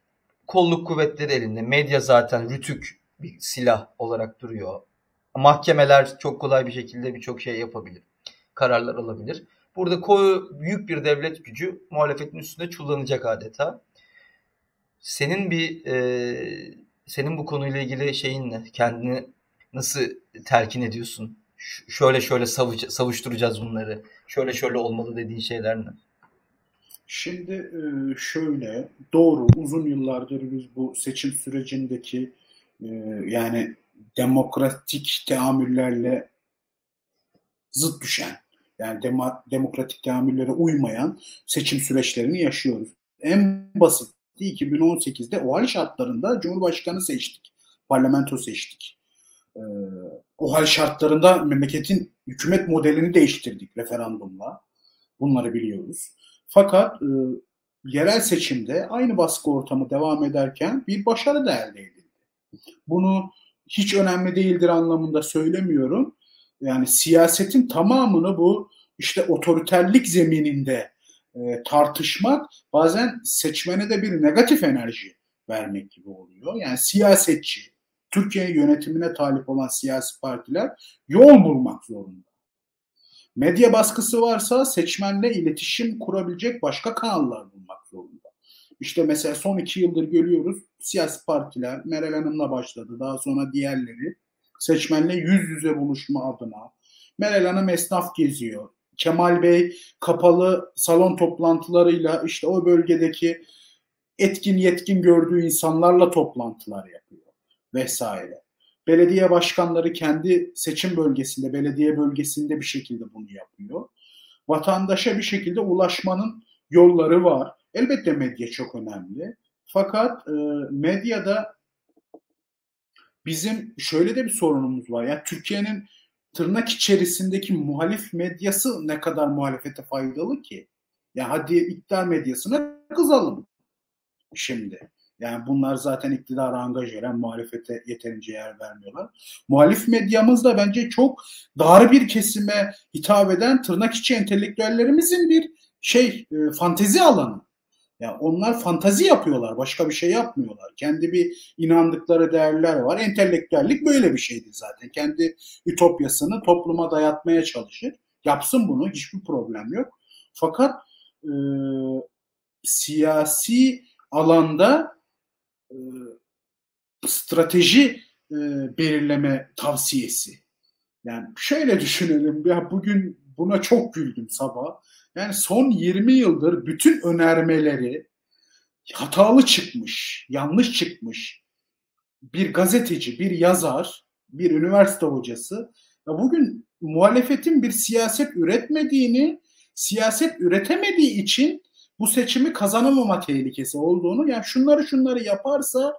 kolluk kuvvetleri elinde. Medya zaten rütük bir silah olarak duruyor. Mahkemeler çok kolay bir şekilde birçok şey yapabilir. Kararlar alabilir. Burada koyu büyük bir devlet gücü muhalefetin üstünde çullanacak adeta. Senin bir e, senin bu konuyla ilgili şeyin ne? Kendini nasıl telkin ediyorsun? Ş- şöyle şöyle savuş- savuşturacağız bunları. Şöyle şöyle olmalı dediğin şeyler ne? Şimdi e, şöyle doğru uzun yıllardır biz bu seçim sürecindeki e, yani demokratik teamüllerle zıt düşen yani demo, demokratik teamüllere uymayan seçim süreçlerini yaşıyoruz. En basit 2018'de o hal şartlarında Cumhurbaşkanı seçtik. Parlamento seçtik. Ee, o hal şartlarında memleketin hükümet modelini değiştirdik referandumla. Bunları biliyoruz. Fakat e, yerel seçimde aynı baskı ortamı devam ederken bir başarı da elde edildi. Bunu hiç önemli değildir anlamında söylemiyorum. Yani siyasetin tamamını bu işte otoriterlik zemininde e, tartışmak bazen seçmene de bir negatif enerji vermek gibi oluyor. Yani siyasetçi, Türkiye yönetimine talip olan siyasi partiler yol bulmak zorunda. Medya baskısı varsa seçmenle iletişim kurabilecek başka kanallar bulmak zorunda. İşte mesela son iki yıldır görüyoruz siyasi partiler, Meral Hanım'la başladı daha sonra diğerleri seçmenle yüz yüze buluşma adına. Meral Hanım esnaf geziyor. Kemal Bey kapalı salon toplantılarıyla işte o bölgedeki etkin yetkin gördüğü insanlarla toplantılar yapıyor vesaire. Belediye başkanları kendi seçim bölgesinde, belediye bölgesinde bir şekilde bunu yapıyor. Vatandaşa bir şekilde ulaşmanın yolları var. Elbette medya çok önemli. Fakat e, medyada bizim şöyle de bir sorunumuz var. Yani Türkiye'nin tırnak içerisindeki muhalif medyası ne kadar muhalefete faydalı ki? Ya hadi iktidar medyasına kızalım şimdi. Yani bunlar zaten iktidara angaj eden muhalefete yeterince yer vermiyorlar. Muhalif medyamız da bence çok dar bir kesime hitap eden tırnak içi entelektüellerimizin bir şey e, fantezi alanı. Yani onlar fantazi yapıyorlar, başka bir şey yapmıyorlar. Kendi bir inandıkları değerler var. Entelektüellik böyle bir şeydi zaten. Kendi ütopyasını topluma dayatmaya çalışır. Yapsın bunu, hiçbir problem yok. Fakat e, siyasi alanda e, strateji e, belirleme tavsiyesi. Yani şöyle düşünelim. Ya bugün buna çok güldüm sabah. Yani son 20 yıldır bütün önermeleri hatalı çıkmış, yanlış çıkmış. Bir gazeteci, bir yazar, bir üniversite hocası. Ya bugün muhalefetin bir siyaset üretmediğini, siyaset üretemediği için bu seçimi kazanamama tehlikesi olduğunu yani şunları şunları yaparsa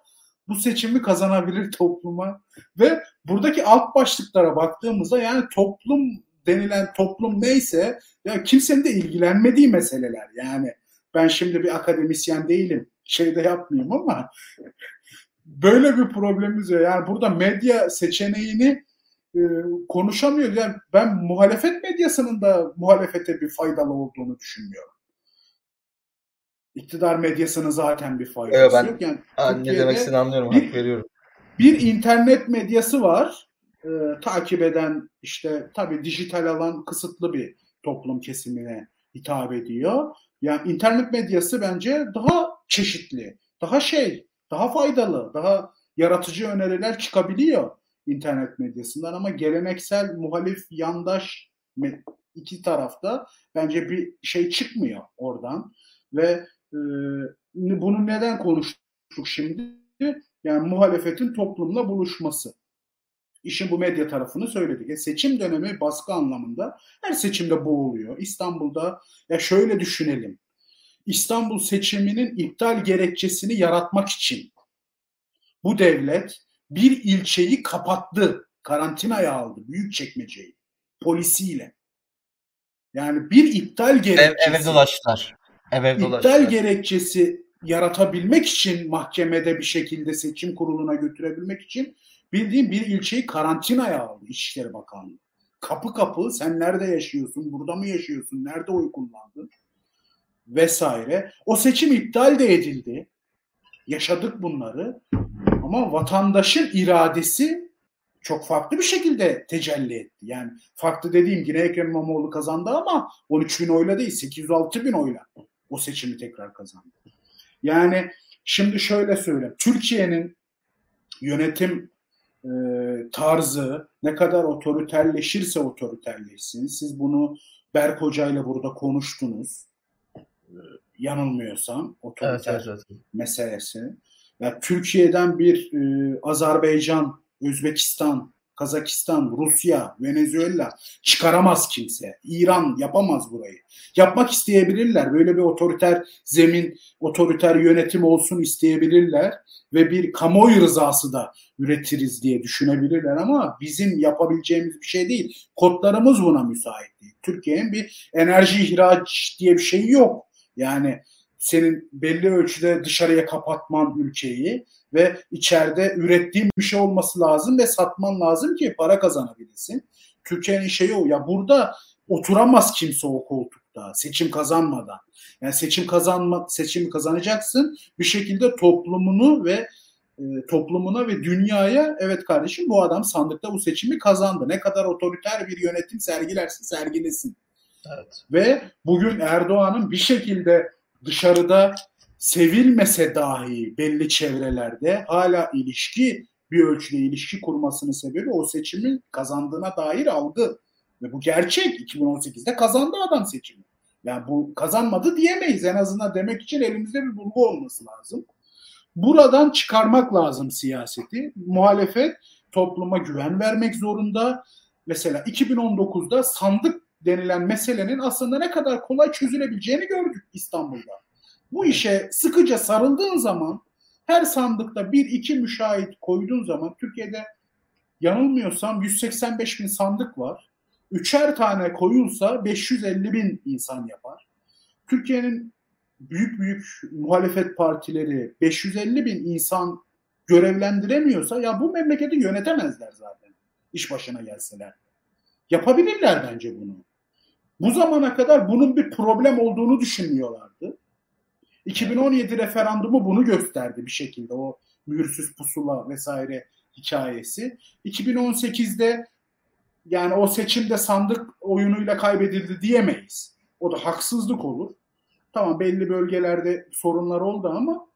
bu seçimi kazanabilir topluma. Ve buradaki alt başlıklara baktığımızda yani toplum denilen toplum neyse ya kimsenin de ilgilenmediği meseleler yani ben şimdi bir akademisyen değilim şey de yapmayayım ama böyle bir problemimiz var. Yani burada medya seçeneğini e, konuşamıyor. Yani ben muhalefet medyasının da muhalefete bir faydalı olduğunu düşünmüyorum. İktidar medyasının zaten bir faydası evet, ben, yok. Yani ne demek istediğini anlıyorum. Bir, hak veriyorum. Bir internet medyası var. E, takip eden işte tabii dijital alan kısıtlı bir toplum kesimine hitap ediyor. Yani internet medyası bence daha çeşitli, daha şey, daha faydalı, daha yaratıcı öneriler çıkabiliyor internet medyasından ama geleneksel muhalif yandaş iki tarafta bence bir şey çıkmıyor oradan ve e, bunu neden konuştuk şimdi? Yani muhalefetin toplumla buluşması. İşin bu medya tarafını söyledik. E seçim dönemi baskı anlamında her seçimde bu oluyor. İstanbul'da ya şöyle düşünelim. İstanbul seçiminin iptal gerekçesini yaratmak için bu devlet bir ilçeyi kapattı. Karantinaya aldı. Büyük çekmeceyi. Polisiyle. Yani bir iptal gerekçesi. Ev, eve dolaştılar. Ev, ev dolaştılar. İptal gerekçesi yaratabilmek için mahkemede bir şekilde seçim kuruluna götürebilmek için bildiğim bir ilçeyi karantinaya aldı İçişleri Bakanlığı. Kapı kapı sen nerede yaşıyorsun, burada mı yaşıyorsun, nerede oy kullandın vesaire. O seçim iptal de edildi. Yaşadık bunları. Ama vatandaşın iradesi çok farklı bir şekilde tecelli etti. Yani farklı dediğim yine Ekrem İmamoğlu kazandı ama 13 bin oyla değil 806 bin oyla o seçimi tekrar kazandı. Yani şimdi şöyle söyleyeyim. Türkiye'nin yönetim e, tarzı ne kadar otoriterleşirse otoriterleşsin. Siz bunu Berk Hoca ile burada konuştunuz. E, yanılmıyorsam otoriter evet, evet, evet. meselesi. Ya Türkiye'den bir e, Azerbaycan, Özbekistan, Kazakistan, Rusya, Venezuela çıkaramaz kimse. İran yapamaz burayı. Yapmak isteyebilirler. Böyle bir otoriter zemin, otoriter yönetim olsun isteyebilirler ve bir kamuoyu rızası da üretiriz diye düşünebilirler ama bizim yapabileceğimiz bir şey değil. Kodlarımız buna müsait değil. Türkiye'nin bir enerji ihraç diye bir şey yok. Yani senin belli ölçüde dışarıya kapatman ülkeyi ve içeride ürettiğin bir şey olması lazım ve satman lazım ki para kazanabilirsin. Türkiye'nin şeyi o. Ya burada oturamaz kimse o koltukta seçim kazanmadan. Yani seçim kazanma seçim kazanacaksın. Bir şekilde toplumunu ve e, toplumuna ve dünyaya evet kardeşim bu adam sandıkta bu seçimi kazandı. Ne kadar otoriter bir yönetim sergilersin sergilesin. Evet. Ve bugün Erdoğan'ın bir şekilde dışarıda sevilmese dahi belli çevrelerde hala ilişki bir ölçüde ilişki kurmasının sebebi o seçimi kazandığına dair algı. Ve bu gerçek. 2018'de kazandı adam seçimi. Yani bu kazanmadı diyemeyiz. En azından demek için elimizde bir bulgu olması lazım. Buradan çıkarmak lazım siyaseti. Muhalefet topluma güven vermek zorunda. Mesela 2019'da sandık denilen meselenin aslında ne kadar kolay çözülebileceğini gördük İstanbul'da. Bu işe sıkıca sarıldığın zaman her sandıkta bir iki müşahit koyduğun zaman Türkiye'de yanılmıyorsam 185 bin sandık var. Üçer tane koyulsa 550 bin insan yapar. Türkiye'nin büyük büyük muhalefet partileri 550 bin insan görevlendiremiyorsa ya bu memleketi yönetemezler zaten iş başına gelseler. Yapabilirler bence bunu. Bu zamana kadar bunun bir problem olduğunu düşünmüyorlardı. 2017 referandumu bunu gösterdi bir şekilde o mühürsüz pusula vesaire hikayesi. 2018'de yani o seçimde sandık oyunuyla kaybedildi diyemeyiz. O da haksızlık olur. Tamam belli bölgelerde sorunlar oldu ama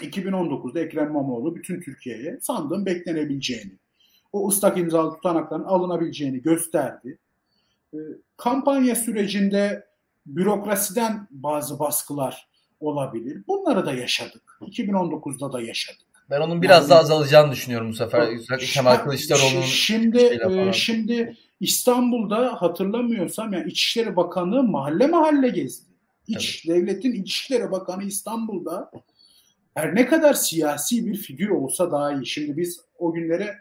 2019'da Ekrem İmamoğlu bütün Türkiye'ye sandığın beklenebileceğini, o ıslak imzalı tutanakların alınabileceğini gösterdi. Ee, kampanya sürecinde bürokrasiden bazı baskılar olabilir. Bunları da yaşadık. 2019'da da yaşadık. Ben onun biraz yani, daha azalacağını düşünüyorum bu sefer. Özellikle Kemal Kılıçdaroğlu'nun şimdi e, şimdi İstanbul'da hatırlamıyorsam yani İçişleri Bakanı mahalle mahalle gezdi. İç evet. devletin İçişleri Bakanı İstanbul'da her ne kadar siyasi bir figür olsa daha iyi. Şimdi biz o günlere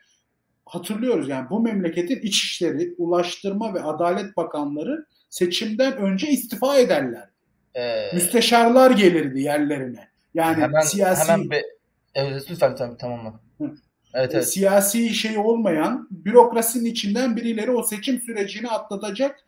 hatırlıyoruz yani bu memleketin İçişleri, Ulaştırma ve Adalet Bakanları seçimden önce istifa ederler. Ee, Müsteşarlar gelirdi yerlerine. Yani hemen, siyasi hemen be, evet, lütfen lütfen tamamla. Evet, evet. Siyasi şey olmayan bürokrasinin içinden birileri o seçim sürecini atlatacak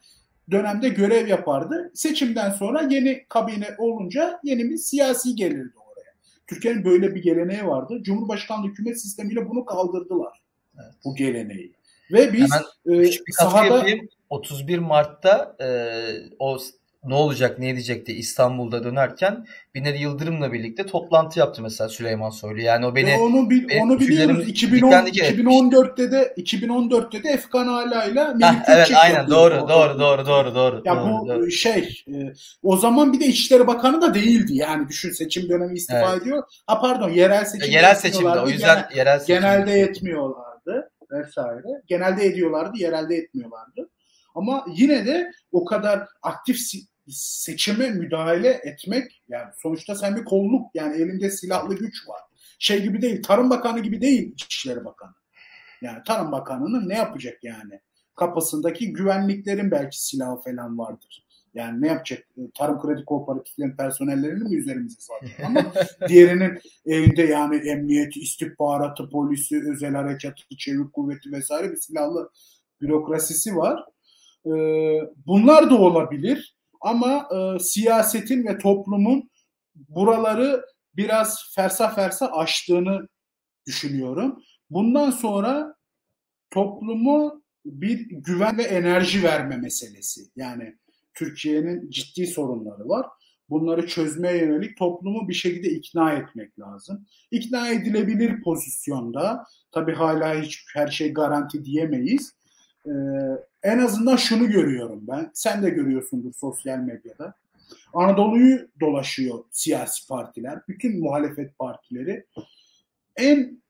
dönemde görev yapardı. Seçimden sonra yeni kabine olunca yeni bir siyasi gelirdi oraya. Türkiye'nin böyle bir geleneği vardı. Cumhurbaşkanlığı hükümet sistemiyle bunu kaldırdılar. Evet. Bu geleneği. Ve biz Hemen e, bir sahada yapayım. 31 Mart'ta e, o ne olacak ne edecek diye İstanbul'da dönerken Binali Yıldırım'la birlikte toplantı yaptı mesela Süleyman Soylu. Yani o beni ya onu bil, benim onu biliyoruz. 2010, 2014'te de 2014'te de Efkan Ala'yla Melih Evet aynen doğru, doğru doğru doğru doğru doğru. Ya doğru, bu doğru. şey e, o zaman bir de İçişleri Bakanı da değildi. Yani düşün seçim dönemi istifa evet. ediyor. Ha pardon yerel seçim. Yerel seçimde o yüzden genel, yerel seçim. Genelde yetmiyorlardı. vesaire. Genelde ediyorlardı, yerelde etmiyorlardı. Ama yine de o kadar aktif seçime müdahale etmek yani sonuçta sen bir kolluk yani elinde silahlı güç var. Şey gibi değil, Tarım Bakanı gibi değil İçişleri Bakanı. Yani Tarım Bakanı'nın ne yapacak yani? Kapısındaki güvenliklerin belki silahı falan vardır. Yani ne yapacak? E, Tarım Kredi Kooperatiflerinin personellerini mi üzerimize salacak? Ama diğerinin elinde yani emniyeti, istihbaratı, polisi, özel harekatı, çevik kuvveti vesaire bir silahlı bürokrasisi var. E, bunlar da olabilir ama e, siyasetin ve toplumun buraları biraz fersa fersa aştığını düşünüyorum. Bundan sonra toplumu bir güven ve enerji verme meselesi. Yani Türkiye'nin ciddi sorunları var. Bunları çözmeye yönelik toplumu bir şekilde ikna etmek lazım. İkna edilebilir pozisyonda, tabii hala hiç her şey garanti diyemeyiz. Ee, en azından şunu görüyorum ben. Sen de görüyorsundur sosyal medyada. Anadolu'yu dolaşıyor siyasi partiler, bütün muhalefet partileri. En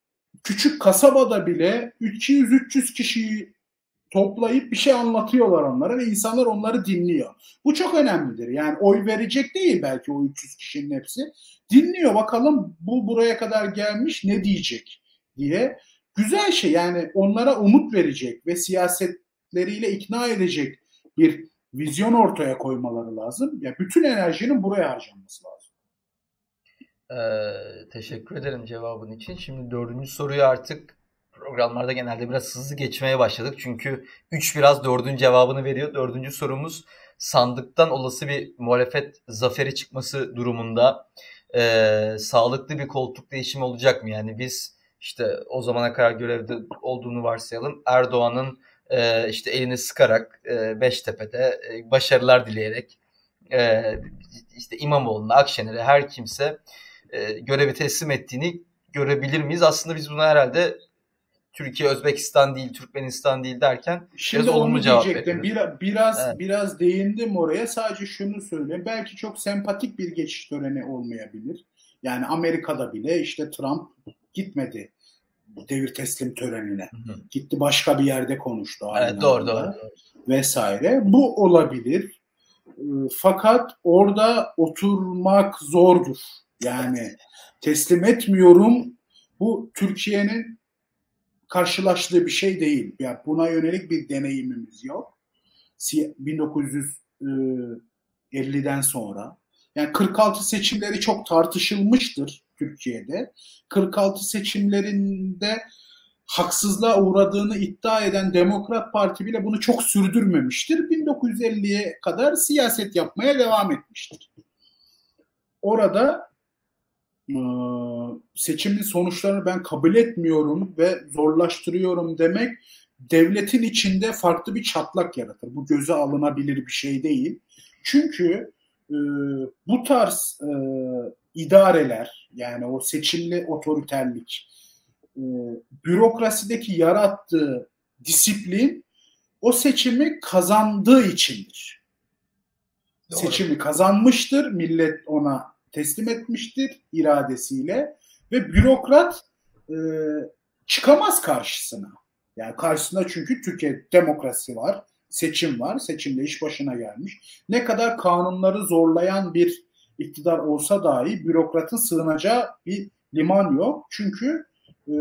küçük kasabada bile 200-300 kişiyi toplayıp bir şey anlatıyorlar onlara ve insanlar onları dinliyor. Bu çok önemlidir. Yani oy verecek değil belki o 300 kişinin hepsi. Dinliyor bakalım bu buraya kadar gelmiş ne diyecek diye. Güzel şey yani onlara umut verecek ve siyasetleriyle ikna edecek bir vizyon ortaya koymaları lazım. Ya yani bütün enerjinin buraya harcanması lazım. Ee, teşekkür ederim cevabın için. Şimdi dördüncü soruyu artık programlarda genelde biraz hızlı geçmeye başladık. Çünkü 3 biraz dördüncü cevabını veriyor. Dördüncü sorumuz sandıktan olası bir muhalefet zaferi çıkması durumunda e, sağlıklı bir koltuk değişimi olacak mı? Yani biz işte o zamana kadar görevde olduğunu varsayalım. Erdoğan'ın e, işte elini sıkarak e, Beştepe'de e, başarılar dileyerek e, işte İmamoğlu'na, Akşener'e her kimse e, görevi teslim ettiğini görebilir miyiz? Aslında biz buna herhalde Türkiye, Özbekistan değil, Türkmenistan değil derken Şimdi biraz olumlu cevap diyecektim. Bir, biraz evet. biraz değindim oraya. Sadece şunu söyleyeyim. Belki çok sempatik bir geçiş töreni olmayabilir. Yani Amerika'da bile işte Trump gitmedi devir teslim törenine. Hı hı. Gitti başka bir yerde konuştu. Evet, doğru, doğru, doğru. Vesaire. Bu olabilir. Ee, fakat orada oturmak zordur. Yani teslim etmiyorum. Bu Türkiye'nin karşılaştığı bir şey değil. Yani buna yönelik bir deneyimimiz yok. 1950'den e, sonra. Yani 46 seçimleri çok tartışılmıştır Türkiye'de. 46 seçimlerinde haksızlığa uğradığını iddia eden Demokrat Parti bile bunu çok sürdürmemiştir. 1950'ye kadar siyaset yapmaya devam etmiştir. Orada e, seçimin sonuçlarını ben kabul etmiyorum ve zorlaştırıyorum demek devletin içinde farklı bir çatlak yaratır. Bu göze alınabilir bir şey değil. Çünkü e, bu tarz e, idareler yani o seçimli otoriterlik e, bürokrasideki yarattığı disiplin o seçimi kazandığı içindir. Doğru. Seçimi kazanmıştır, millet ona teslim etmiştir iradesiyle ve bürokrat e, çıkamaz karşısına. Yani karşısında çünkü Türkiye demokrasi var, seçim var, seçimde iş başına gelmiş. Ne kadar kanunları zorlayan bir iktidar olsa dahi bürokratın sığınacağı bir liman yok. Çünkü e,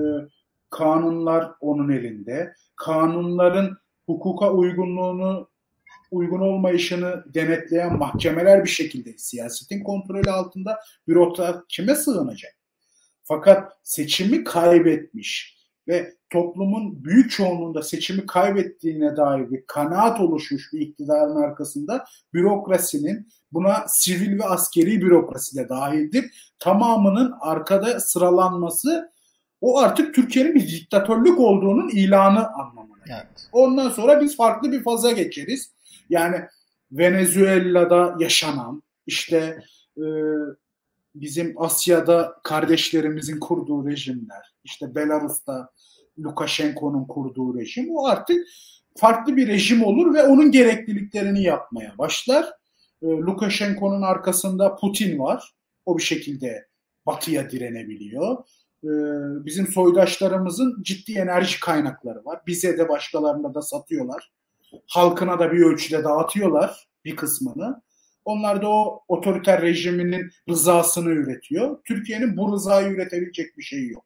kanunlar onun elinde. Kanunların hukuka uygunluğunu uygun olmayışını denetleyen mahkemeler bir şekilde siyasetin kontrolü altında bürokrat kime sığınacak? Fakat seçimi kaybetmiş ve toplumun büyük çoğunluğunda seçimi kaybettiğine dair bir kanaat oluşmuş bir iktidarın arkasında bürokrasinin buna sivil ve askeri bürokrasi de dahildir. Tamamının arkada sıralanması o artık Türkiye'nin bir diktatörlük olduğunun ilanı anlamına. Evet. Ondan sonra biz farklı bir faza geçeriz. Yani Venezuela'da yaşanan işte e, bizim Asya'da kardeşlerimizin kurduğu rejimler, işte Belarus'ta Lukashenko'nun kurduğu rejim o artık farklı bir rejim olur ve onun gerekliliklerini yapmaya başlar. E, Lukashenko'nun arkasında Putin var. O bir şekilde batıya direnebiliyor. e, bizim soydaşlarımızın ciddi enerji kaynakları var. Bize de başkalarına da satıyorlar. Halkına da bir ölçüde dağıtıyorlar bir kısmını. Onlar da o otoriter rejiminin rızasını üretiyor. Türkiye'nin bu rızayı üretebilecek bir şeyi yok.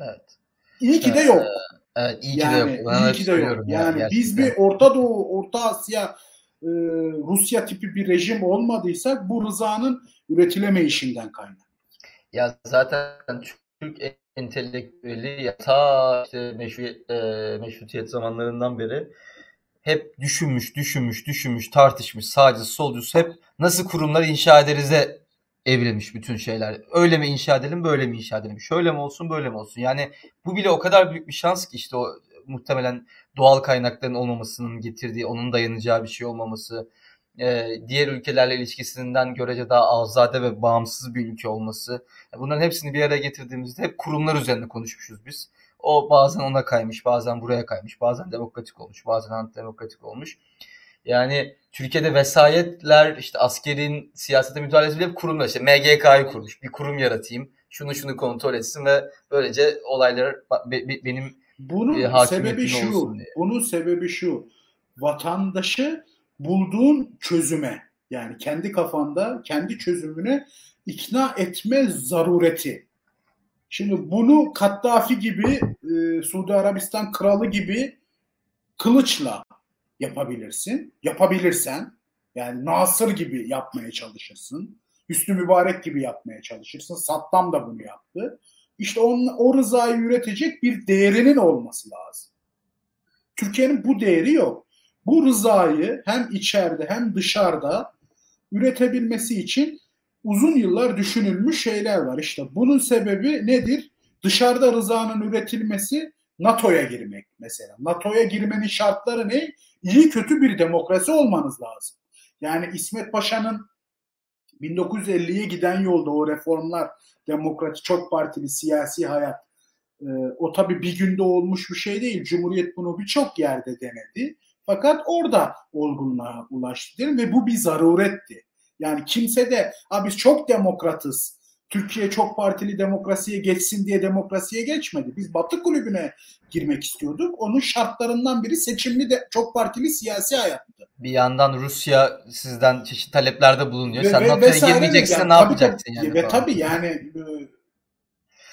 Evet. İyi ki de yok. Evet, iyi yani, ki de yok. Ben iyi ki de yok. Yani ya, biz bir Orta Doğu, Orta Asya, e, Rusya tipi bir rejim olmadıysak bu rızanın üretilemeyişinden kaynak. Ya zaten Türk entelektüeli ya ta işte meşru, e, meşrutiyet zamanlarından beri hep düşünmüş, düşünmüş, düşünmüş, tartışmış, sağcı, solcusu hep nasıl kurumlar inşa ederize evrilmiş bütün şeyler. Öyle mi inşa edelim, böyle mi inşa edelim? Şöyle mi olsun, böyle mi olsun? Yani bu bile o kadar büyük bir şans ki işte o muhtemelen doğal kaynakların olmamasının getirdiği, onun dayanacağı bir şey olmaması, e, diğer ülkelerle ilişkisinden görece daha azade ve bağımsız bir ülke olması. Bunların hepsini bir araya getirdiğimizde hep kurumlar üzerinde konuşmuşuz biz. O bazen ona kaymış, bazen buraya kaymış, bazen demokratik olmuş, bazen antidemokratik olmuş. Yani Türkiye'de vesayetler, işte askerin siyasete müdahalesi bile kurumlar. İşte MGK'yı kurmuş, bir kurum yaratayım, şunu şunu kontrol etsin ve böylece olaylar be, be, benim bunun e, sebebi şu, bunun sebebi şu, vatandaşı bulduğun çözüme yani kendi kafanda kendi çözümüne ikna etme zarureti. Şimdi bunu Kaddafi gibi e, Suudi Arabistan kralı gibi kılıçla yapabilirsin. Yapabilirsen yani Nasır gibi yapmaya çalışırsın. Hüsnü Mübarek gibi yapmaya çalışırsın. Saddam da bunu yaptı. İşte onun, o rızayı üretecek bir değerinin olması lazım. Türkiye'nin bu değeri yok. Bu rızayı hem içeride hem dışarıda üretebilmesi için uzun yıllar düşünülmüş şeyler var. İşte bunun sebebi nedir? Dışarıda rızanın üretilmesi NATO'ya girmek mesela. NATO'ya girmenin şartları ne? İyi kötü bir demokrasi olmanız lazım. Yani İsmet Paşa'nın 1950'ye giden yolda o reformlar, demokrasi, çok partili siyasi hayat e, o tabii bir günde olmuş bir şey değil. Cumhuriyet bunu birçok yerde denedi. Fakat orada olgunluğa ulaştı değil ve bu bir zaruretti. Yani kimse de biz çok demokratız, Türkiye çok partili demokrasiye geçsin diye demokrasiye geçmedi. Biz Batı kulübüne girmek istiyorduk. Onun şartlarından biri seçimli de çok partili siyasi hayattı. Bir yandan Rusya sizden çeşitli taleplerde bulunuyor. Ve, Sen NATO'ya girmeyeceksin yani, ne tabii, yapacaksın yani? Ve falan. tabii yani e,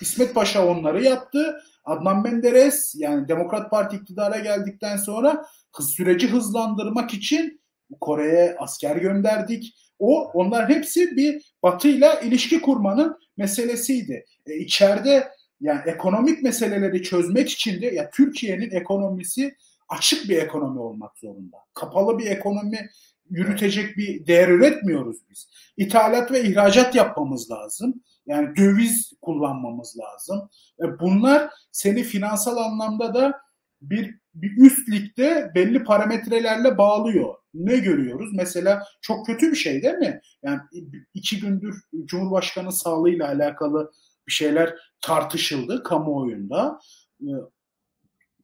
İsmet Paşa onları yaptı. Adnan Menderes yani Demokrat Parti iktidara geldikten sonra hız süreci hızlandırmak için Kore'ye asker gönderdik. O onlar hepsi bir Batı'yla ilişki kurmanın meselesiydi. E, içeride yani ekonomik meseleleri çözmek için de ya Türkiye'nin ekonomisi açık bir ekonomi olmak zorunda. Kapalı bir ekonomi yürütecek bir değer üretmiyoruz biz. İthalat ve ihracat yapmamız lazım. Yani döviz kullanmamız lazım. E bunlar seni finansal anlamda da bir, bir üst ligde belli parametrelerle bağlıyor. Ne görüyoruz? Mesela çok kötü bir şey değil mi? Yani iki gündür Cumhurbaşkanı sağlığıyla alakalı bir şeyler tartışıldı kamuoyunda. E,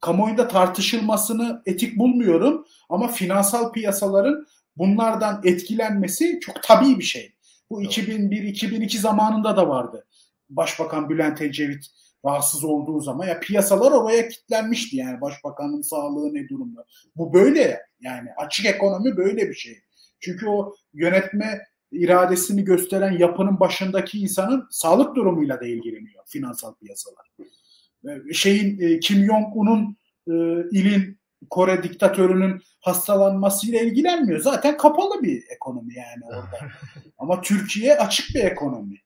kamuoyunda tartışılmasını etik bulmuyorum ama finansal piyasaların bunlardan etkilenmesi çok tabii bir şey. Bu 2001-2002 zamanında da vardı. Başbakan Bülent Ecevit rahatsız olduğu zaman ya piyasalar oraya kilitlenmişti yani başbakanın sağlığı ne durumda. Bu böyle yani açık ekonomi böyle bir şey. Çünkü o yönetme iradesini gösteren yapının başındaki insanın sağlık durumuyla da ilgileniyor finansal piyasalar. Şeyin e, Kim Jong-un'un e, ilin Kore diktatörünün hastalanmasıyla ilgilenmiyor. Zaten kapalı bir ekonomi yani orada. Ama Türkiye açık bir ekonomi.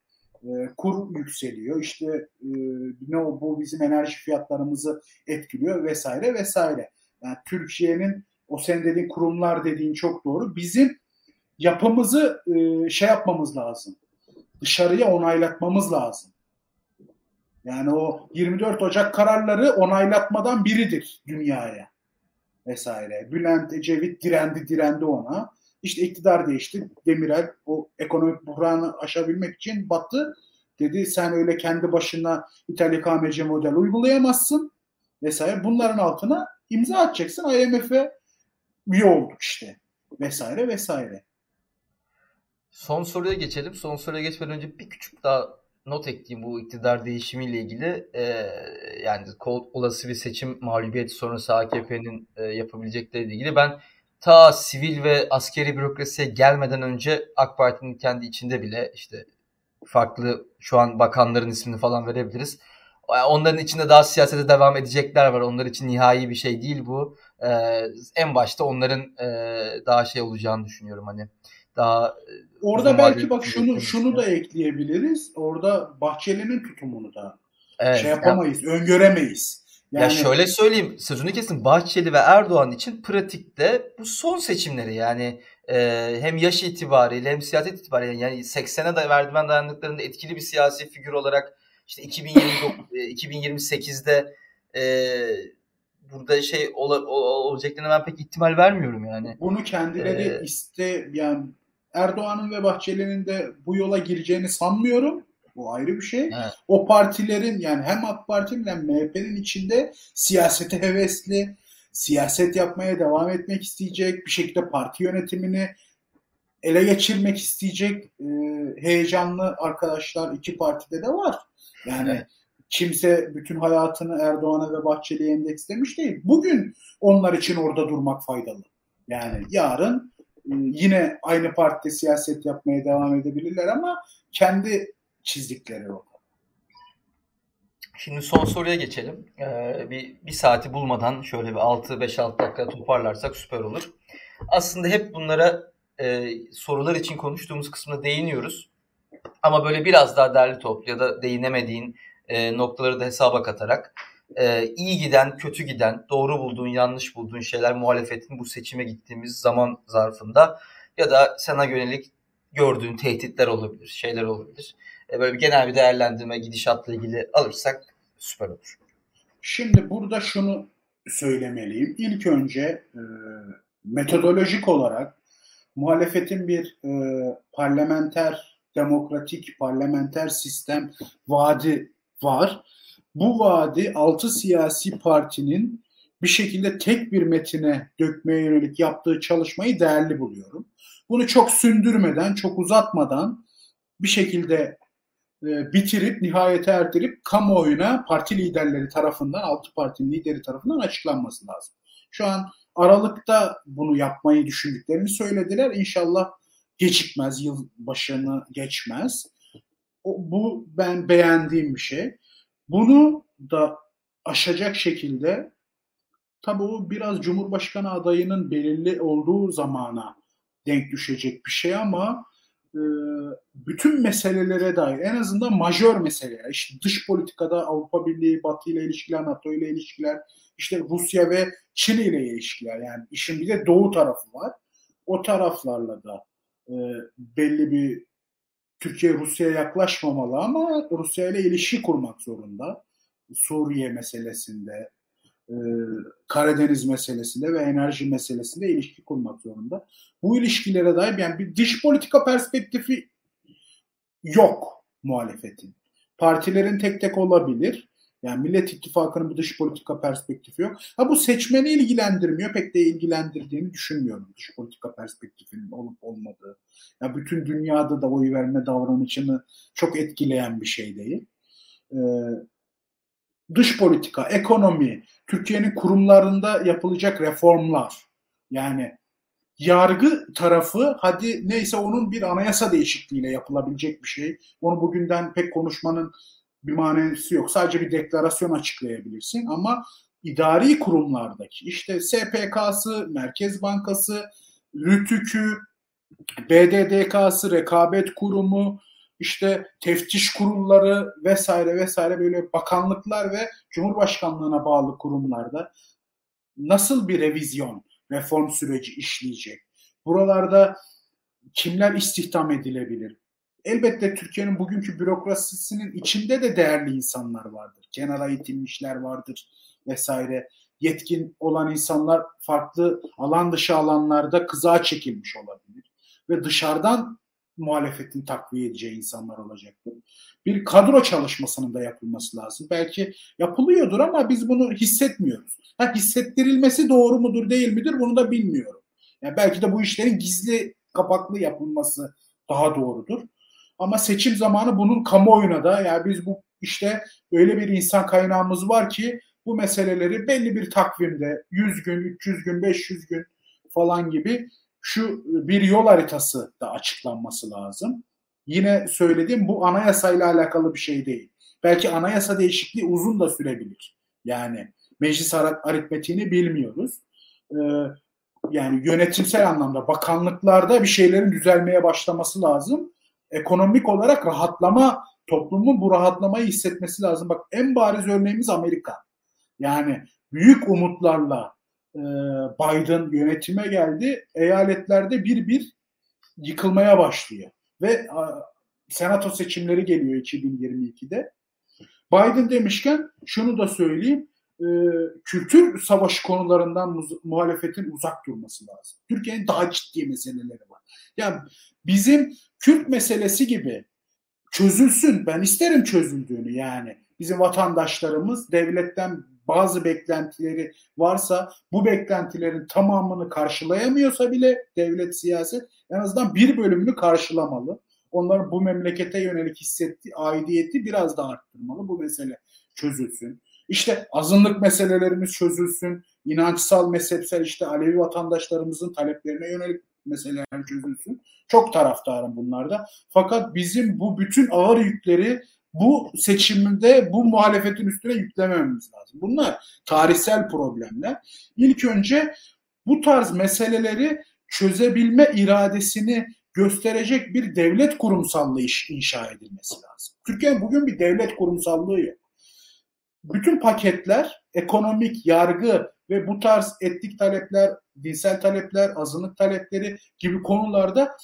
E, kur yükseliyor. İşte e, ne bu bizim enerji fiyatlarımızı etkiliyor vesaire vesaire. Yani Türkiye'nin o sen dediğin kurumlar dediğin çok doğru. Bizim yapımızı e, şey yapmamız lazım. Dışarıya onaylatmamız lazım. Yani o 24 Ocak kararları onaylatmadan biridir dünyaya vesaire. Bülent Ecevit direndi direndi ona. İşte iktidar değişti. Demirel o ekonomik buhranı aşabilmek için battı. Dedi sen öyle kendi başına İtalya KMC model uygulayamazsın vesaire. Bunların altına imza atacaksın. IMF'e üye olduk işte vesaire vesaire. Son soruya geçelim. Son soruya geçmeden önce bir küçük daha not ekleyeyim bu iktidar değişimiyle ilgili. E, yani olası bir seçim mağlubiyeti sonrası AKP'nin e, yapabilecekleriyle ilgili ben ta sivil ve askeri bürokrasiye gelmeden önce AK Parti'nin kendi içinde bile işte farklı şu an bakanların ismini falan verebiliriz. Onların içinde daha siyasete devam edecekler var. Onlar için nihai bir şey değil bu. Ee, en başta onların e, daha şey olacağını düşünüyorum hani. Daha e, Orada belki bak şunu şunu da ekleyebiliriz. Orada Bahçeli'nin tutumunu da evet, şey yapamayız, yani, öngöremeyiz. Yani... Ya şöyle söyleyeyim, sözünü kesin Bahçeli ve Erdoğan için pratikte bu son seçimleri yani e, hem yaş itibariyle hem siyaset itibariyle yani 80'e da verdimen dayandıklarında etkili bir siyasi figür olarak işte 2029, 2028'de e, burada şey ol, ol, olacaklarına ben pek ihtimal vermiyorum yani. Bunu kendileri ee, iste yani Erdoğan'ın ve Bahçeli'nin de bu yola gireceğini sanmıyorum. Bu ayrı bir şey. Evet. O partilerin yani hem AK Parti'nin hem MHP'nin içinde siyasete hevesli, siyaset yapmaya devam etmek isteyecek, bir şekilde parti yönetimini ele geçirmek isteyecek e, heyecanlı arkadaşlar iki partide de var. Yani evet. kimse bütün hayatını Erdoğan'a ve Bahçeli'ye endekslemiş değil. Bugün onlar için orada durmak faydalı. Yani yarın e, yine aynı partide siyaset yapmaya devam edebilirler ama kendi çizdikleri orada. Şimdi son soruya geçelim. Ee, bir, bir saati bulmadan şöyle bir 6-5-6 dakika toparlarsak süper olur. Aslında hep bunlara e, sorular için konuştuğumuz kısmına değiniyoruz. Ama böyle biraz daha derli toplu ya da değinemediğin e, noktaları da hesaba katarak e, iyi giden, kötü giden, doğru bulduğun, yanlış bulduğun şeyler muhalefetin bu seçime gittiğimiz zaman zarfında ya da sana yönelik gördüğün tehditler olabilir, şeyler olabilir. E, böyle bir genel bir değerlendirme gidişatla ilgili alırsak süper olur. Şimdi burada şunu söylemeliyim. İlk önce e, metodolojik olarak muhalefetin bir e, parlamenter, demokratik parlamenter sistem vaadi var. Bu vaadi altı siyasi partinin bir şekilde tek bir metine dökmeye yönelik yaptığı çalışmayı değerli buluyorum. Bunu çok sündürmeden, çok uzatmadan bir şekilde bitirip, nihayete erdirip kamuoyuna parti liderleri tarafından, altı partinin lideri tarafından açıklanması lazım. Şu an Aralık'ta bunu yapmayı düşündüklerini söylediler. İnşallah gecikmez, yıl başını geçmez. O, bu ben beğendiğim bir şey. Bunu da aşacak şekilde tabii o biraz Cumhurbaşkanı adayının belirli olduğu zamana denk düşecek bir şey ama e, bütün meselelere dair en azından majör meseleler işte dış politikada Avrupa Birliği, Batı ile ilişkiler, NATO ile ilişkiler, işte Rusya ve Çin ile ilişkiler yani işin bir de doğu tarafı var. O taraflarla da e, belli bir Türkiye Rusya'ya yaklaşmamalı ama Rusya ile ilişki kurmak zorunda. Suriye meselesinde, e, Karadeniz meselesinde ve enerji meselesinde ilişki kurmak zorunda. Bu ilişkilere dair yani bir dış politika perspektifi yok muhalefetin. Partilerin tek tek olabilir. Yani Millet İttifakı'nın bir dış politika perspektifi yok. Ha bu seçmeni ilgilendirmiyor. Pek de ilgilendirdiğini düşünmüyorum dış politika perspektifinin olup olmadığı. Ya bütün dünyada da oy verme davranışını çok etkileyen bir şey değil. Ee, dış politika, ekonomi, Türkiye'nin kurumlarında yapılacak reformlar. Yani yargı tarafı hadi neyse onun bir anayasa değişikliğiyle yapılabilecek bir şey. Onu bugünden pek konuşmanın bir manası yok. Sadece bir deklarasyon açıklayabilirsin ama idari kurumlardaki işte SPK'sı, Merkez Bankası, RÜTÜK'ü, BDDK'sı, Rekabet Kurumu, işte teftiş kurulları vesaire vesaire böyle bakanlıklar ve Cumhurbaşkanlığına bağlı kurumlarda nasıl bir revizyon, reform süreci işleyecek? Buralarda kimler istihdam edilebilir? Elbette Türkiye'nin bugünkü bürokrasisinin içinde de değerli insanlar vardır. Kenara itilmişler vardır vesaire. Yetkin olan insanlar farklı alan dışı alanlarda kızağa çekilmiş olabilir. Ve dışarıdan muhalefetin takviye edeceği insanlar olacaktır. Bir kadro çalışmasının da yapılması lazım. Belki yapılıyordur ama biz bunu hissetmiyoruz. Ha, hissettirilmesi doğru mudur değil midir bunu da bilmiyorum. Yani belki de bu işlerin gizli kapaklı yapılması daha doğrudur. Ama seçim zamanı bunun kamuoyuna da yani biz bu işte öyle bir insan kaynağımız var ki bu meseleleri belli bir takvimde 100 gün, 300 gün, 500 gün falan gibi şu bir yol haritası da açıklanması lazım. Yine söylediğim bu anayasayla alakalı bir şey değil. Belki anayasa değişikliği uzun da sürebilir. Yani meclis aritmetiğini bilmiyoruz. Ee, yani yönetimsel anlamda bakanlıklarda bir şeylerin düzelmeye başlaması lazım. Ekonomik olarak rahatlama, toplumun bu rahatlamayı hissetmesi lazım. Bak en bariz örneğimiz Amerika. Yani büyük umutlarla Biden yönetime geldi. Eyaletlerde bir bir yıkılmaya başlıyor. Ve senato seçimleri geliyor 2022'de. Biden demişken şunu da söyleyeyim. E, kültür savaşı konularından muhalefetin uzak durması lazım. Türkiye'nin daha ciddi meseleleri var. Yani bizim Kürt meselesi gibi çözülsün. Ben isterim çözüldüğünü yani. Bizim vatandaşlarımız devletten bazı beklentileri varsa bu beklentilerin tamamını karşılayamıyorsa bile devlet siyaset en azından bir bölümünü karşılamalı. Onların bu memlekete yönelik hissettiği aidiyeti biraz daha arttırmalı. Bu mesele çözülsün. İşte azınlık meselelerimiz çözülsün. İnançsal, mezhepsel işte Alevi vatandaşlarımızın taleplerine yönelik meseleler çözülsün. Çok taraftarım bunlarda. Fakat bizim bu bütün ağır yükleri bu seçimde bu muhalefetin üstüne yüklemememiz lazım. Bunlar tarihsel problemler. İlk önce bu tarz meseleleri çözebilme iradesini gösterecek bir devlet kurumsallığı inşa edilmesi lazım. Türkiye'nin bugün bir devlet kurumsallığı yok. Bütün paketler, ekonomik, yargı ve bu tarz etnik talepler, dinsel talepler, azınlık talepleri gibi konularda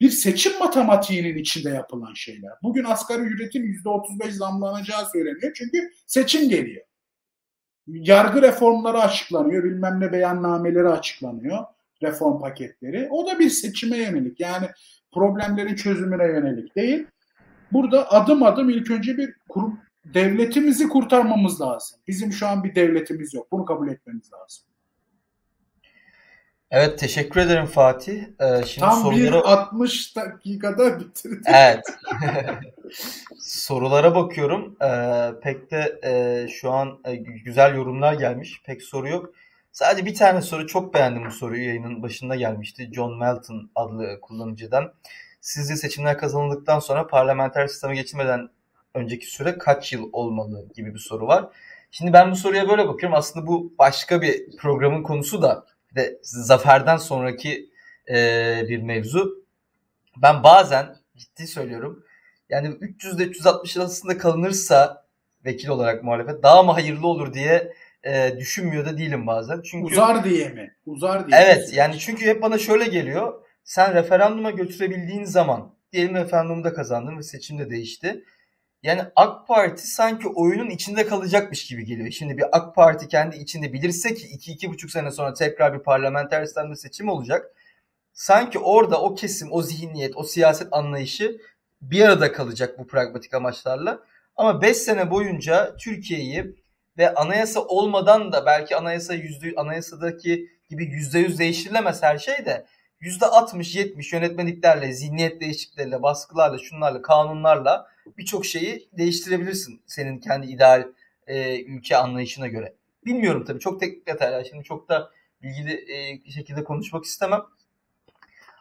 bir seçim matematiğinin içinde yapılan şeyler. Bugün asgari ücretin %35 zamlanacağı söyleniyor çünkü seçim geliyor. Yargı reformları açıklanıyor, bilmem ne beyannameleri açıklanıyor, reform paketleri. O da bir seçime yönelik yani problemlerin çözümüne yönelik değil. Burada adım adım ilk önce bir kurum, devletimizi kurtarmamız lazım. Bizim şu an bir devletimiz yok. Bunu kabul etmemiz lazım. Evet teşekkür ederim Fatih. Ee, şimdi Tam sorulara... bir 60 dakikada bitirdik. Evet. sorulara bakıyorum. Ee, pek de e, şu an e, güzel yorumlar gelmiş. Pek soru yok. Sadece bir tane soru çok beğendim bu soruyu. Yayının başında gelmişti. John Melton adlı kullanıcıdan. Sizce seçimler kazanıldıktan sonra parlamenter sisteme geçilmeden önceki süre kaç yıl olmalı gibi bir soru var. Şimdi ben bu soruya böyle bakıyorum. Aslında bu başka bir programın konusu da de zaferden sonraki e, bir mevzu. Ben bazen ciddi söylüyorum. Yani 300 ile 360 arasında kalınırsa vekil olarak muhalefet daha mı hayırlı olur diye e, düşünmüyor da değilim bazen. Çünkü uzar diye mi? Uzar diye. Evet, yani çünkü hep bana şöyle geliyor. Sen referanduma götürebildiğin zaman diyelim referandumda kazandın ve seçim de değişti. Yani AK Parti sanki oyunun içinde kalacakmış gibi geliyor. Şimdi bir AK Parti kendi içinde bilirse ki 2-2,5 sene sonra tekrar bir parlamenter sistemde seçim olacak. Sanki orada o kesim, o zihniyet, o siyaset anlayışı bir arada kalacak bu pragmatik amaçlarla. Ama 5 sene boyunca Türkiye'yi ve anayasa olmadan da belki anayasa yüzde anayasadaki gibi yüzde yüz değiştirilemez her şey de yüzde 60-70 yönetmeliklerle, zihniyet değişiklikleriyle, baskılarla, şunlarla, kanunlarla birçok şeyi değiştirebilirsin senin kendi ideal e, ülke anlayışına göre. Bilmiyorum tabii çok teknik detaylar. Şimdi çok da bilgili e, şekilde konuşmak istemem.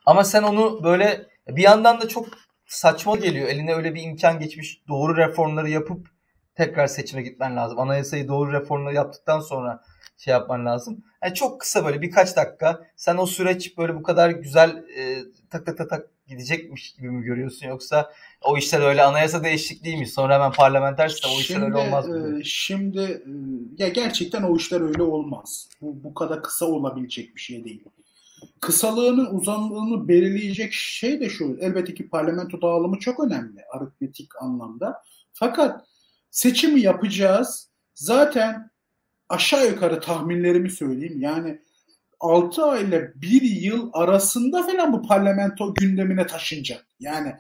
Ama sen onu böyle bir yandan da çok saçma geliyor. Eline öyle bir imkan geçmiş. Doğru reformları yapıp tekrar seçime gitmen lazım. Anayasayı doğru reformları yaptıktan sonra şey yapman lazım. Yani çok kısa böyle birkaç dakika. Sen o süreç böyle bu kadar güzel e, tak tak tak tak gidecekmiş gibi mi görüyorsun yoksa o işler öyle anayasa değişikliği mi? Sonra hemen parlamenter sistem o işler öyle olmaz mı? E, şimdi e, ya gerçekten o işler öyle olmaz. Bu, bu kadar kısa olabilecek bir şey değil. Kısalığının uzanlığını belirleyecek şey de şu. Elbette ki parlamento dağılımı çok önemli aritmetik anlamda. Fakat seçimi yapacağız. Zaten aşağı yukarı tahminlerimi söyleyeyim. Yani 6 ay ile 1 yıl arasında falan bu parlamento gündemine taşınacak. Yani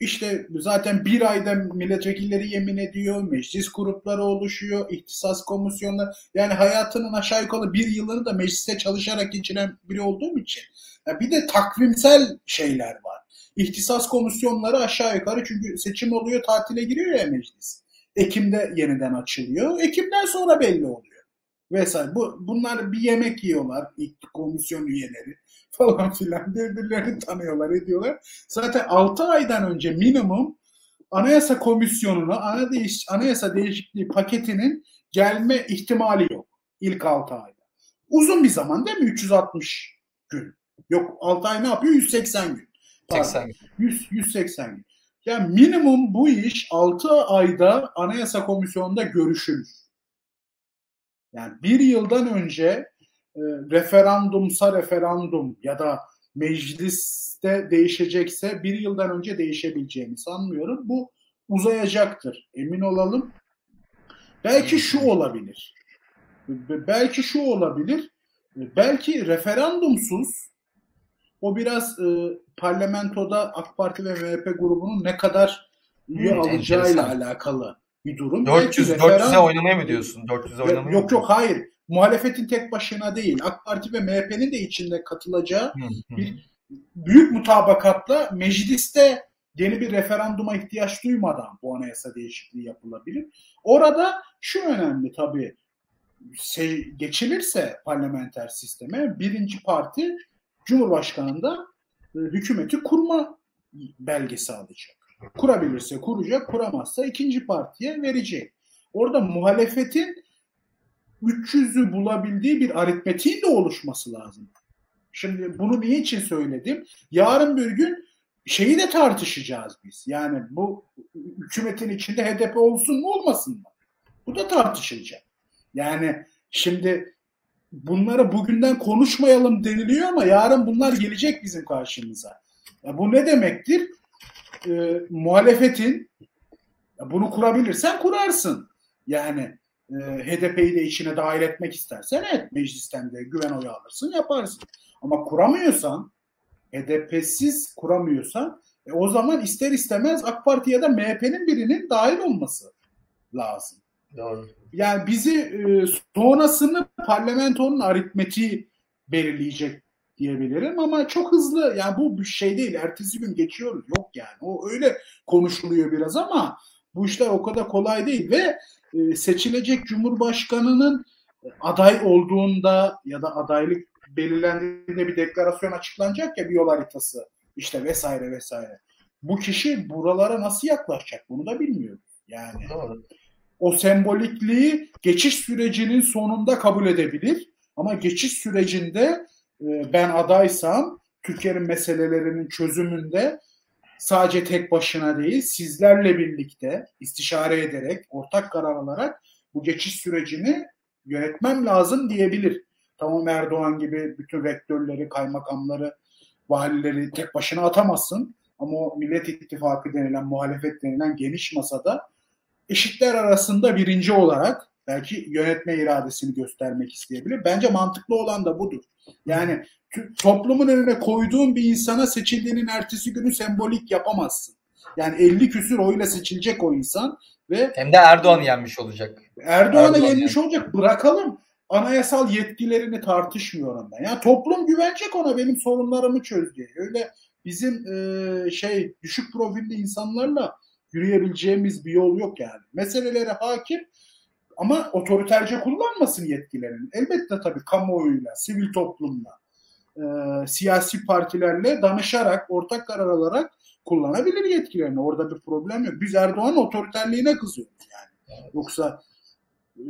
işte zaten bir ayda milletvekilleri yemin ediyor, meclis grupları oluşuyor, ihtisas komisyonları. Yani hayatının aşağı yukarı bir yılını da mecliste çalışarak geçiren biri olduğum için. Yani bir de takvimsel şeyler var. ihtisas komisyonları aşağı yukarı çünkü seçim oluyor tatile giriyor ya meclis. Ekim'de yeniden açılıyor. Ekim'den sonra belli oluyor. Vesaire. Bu, bunlar bir yemek yiyorlar. ilk komisyon üyeleri falan filan birbirlerini tanıyorlar ediyorlar. Zaten 6 aydan önce minimum Anayasa Komisyonu'na anayasa değişikliği paketinin gelme ihtimali yok. ilk 6 ayda. Uzun bir zaman değil mi? 360 gün. Yok 6 ay ne yapıyor? 180 gün. 80 gün. 100, 180 gün. Yani minimum bu iş 6 ayda Anayasa Komisyonu'nda görüşülür. Yani bir yıldan önce e, referandumsa referandum ya da mecliste değişecekse bir yıldan önce değişebileceğini sanmıyorum. Bu uzayacaktır. Emin olalım. Belki şu olabilir. Belki şu olabilir. Belki referandumsuz o biraz e, parlamentoda AK Parti ve MHP grubunun ne kadar üye hmm, alacağıyla alakalı bir durum. 400 400'e oynamaya mı diyorsun? 400'e oynamaya Yok yok hayır. Muhalefetin tek başına değil. AK Parti ve MHP'nin de içinde katılacağı bir büyük mutabakatla mecliste yeni bir referanduma ihtiyaç duymadan bu anayasa değişikliği yapılabilir. Orada şu önemli tabii şey, geçilirse parlamenter sisteme birinci parti Cumhurbaşkanı'nda e, hükümeti kurma belgesi alacak. Kurabilirse kuracak, kuramazsa ikinci partiye verecek. Orada muhalefetin 300'ü bulabildiği bir aritmetiğin de oluşması lazım. Şimdi bunu niye için söyledim? Yarın bir gün şeyi de tartışacağız biz. Yani bu hükümetin içinde HDP olsun mu olmasın mı? Bu da tartışılacak. Yani şimdi bunları bugünden konuşmayalım deniliyor ama yarın bunlar gelecek bizim karşımıza. Ya bu ne demektir? Ee, muhalefetin bunu kurabilirsen kurarsın. Yani e, HDP'yi de içine dahil etmek istersen evet meclisten de güven oyu alırsın yaparsın. Ama kuramıyorsan HDP'siz kuramıyorsan e, o zaman ister istemez AK Parti ya da MHP'nin birinin dahil olması lazım. Doğru. Yani bizi e, sonrasını parlamentonun aritmetiği belirleyecek diyebilirim ama çok hızlı yani bu bir şey değil. Ertesi gün geçiyoruz. Yok yani. O öyle konuşuluyor biraz ama bu işler o kadar kolay değil ve e, seçilecek cumhurbaşkanının aday olduğunda ya da adaylık belirlendiğinde bir deklarasyon açıklanacak ya bir yol haritası işte vesaire vesaire. Bu kişi buralara nasıl yaklaşacak bunu da bilmiyorum. Yani Doğru. o sembolikliği geçiş sürecinin sonunda kabul edebilir ama geçiş sürecinde ben adaysam Türkiye'nin meselelerinin çözümünde sadece tek başına değil sizlerle birlikte istişare ederek ortak karar alarak bu geçiş sürecini yönetmem lazım diyebilir. Tamam Erdoğan gibi bütün rektörleri, kaymakamları, valileri tek başına atamazsın. Ama o Millet İttifakı denilen, muhalefet denilen geniş masada eşitler arasında birinci olarak belki yönetme iradesini göstermek isteyebilir. Bence mantıklı olan da budur. Yani toplumun önüne koyduğun bir insana seçildiğinin ertesi günü sembolik yapamazsın. Yani 50 küsür oyla seçilecek o insan ve hem de Erdoğan yenmiş olacak. Erdoğan'a Erdoğan yenmiş yani. olacak. Bırakalım anayasal yetkilerini tartışmıyorum ben. Yani toplum güvenecek ona benim sorunlarımı çöz diye. Öyle bizim e, şey düşük profilli insanlarla yürüyebileceğimiz bir yol yok yani. Meselelere hakim ama otoriterce kullanmasın yetkilerini. Elbette tabii kamuoyuyla, sivil toplumla, e, siyasi partilerle danışarak, ortak karar alarak kullanabilir yetkilerini. Orada bir problem yok. Biz Erdoğan'ın otoriterliğine kızıyoruz yani. Yoksa e,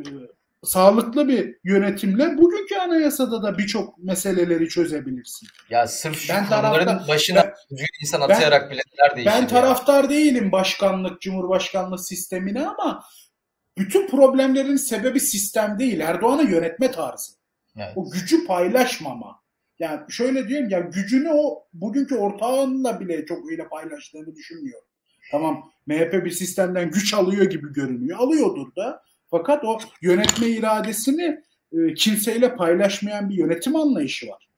sağlıklı bir yönetimle bugünkü anayasada da birçok meseleleri çözebilirsin. Ya sırf şu ben taraftar, başına ben, insan atayarak ben, biletler. Ben taraftar ya. değilim başkanlık, cumhurbaşkanlık sistemine ama bütün problemlerin sebebi sistem değil. Erdoğan'ın yönetme tarzı. Evet. O gücü paylaşmama. Yani şöyle diyorum ya gücünü o bugünkü ortağınla bile çok öyle paylaştığını düşünmüyorum. Tamam MHP bir sistemden güç alıyor gibi görünüyor. Alıyordur da. Fakat o yönetme iradesini e, kimseyle paylaşmayan bir yönetim anlayışı var.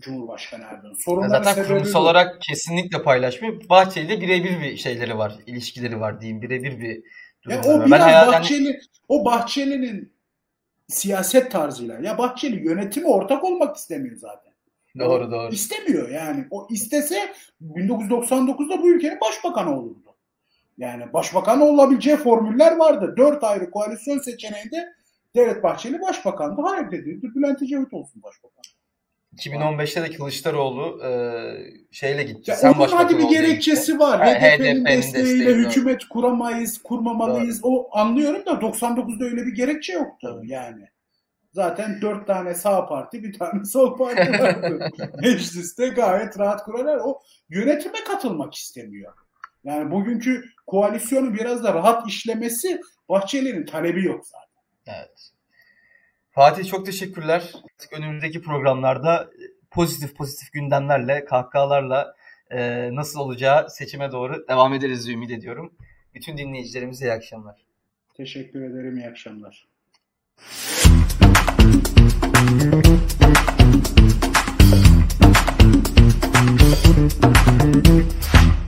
Cumhurbaşkanı Erdoğan. Sorunların Zaten kurumsal olarak kesinlikle paylaşmıyor. Bahçeli birebir bir şeyleri var, ilişkileri var diyeyim. Birebir bir yani o biraz ben Bahçeli, o Bahçeli'nin siyaset tarzıyla. Ya Bahçeli yönetimi ortak olmak istemiyor zaten. Doğru doğru. İstemiyor yani. O istese 1999'da bu ülkenin başbakanı olurdu. Yani başbakan olabileceği formüller vardı. Dört ayrı koalisyon seçeneğinde Devlet Bahçeli başbakandı. Hayır dedi. Bülent Ecevit olsun başbakan. 2015'te de Kılıçdaroğlu e, şeyle gitti. Ya Sen onun başbakan bir gerekçesi var. Ha, HDP'nin desteğiyle desteği, doğru. hükümet kuramayız, kurmamalıyız. O anlıyorum da 99'da öyle bir gerekçe yoktu yani. Zaten dört tane sağ parti, bir tane sol parti vardı. Mecliste gayet rahat kurarlar. O yönetime katılmak istemiyor. Yani bugünkü koalisyonun biraz da rahat işlemesi Bahçeli'nin talebi yok zaten. Evet. Fatih çok teşekkürler. Önümüzdeki programlarda e, pozitif pozitif gündemlerle, kahkahalarla e, nasıl olacağı seçime doğru devam ederiz diye ümit ediyorum. Bütün dinleyicilerimize iyi akşamlar. Teşekkür ederim, iyi akşamlar. Thank you.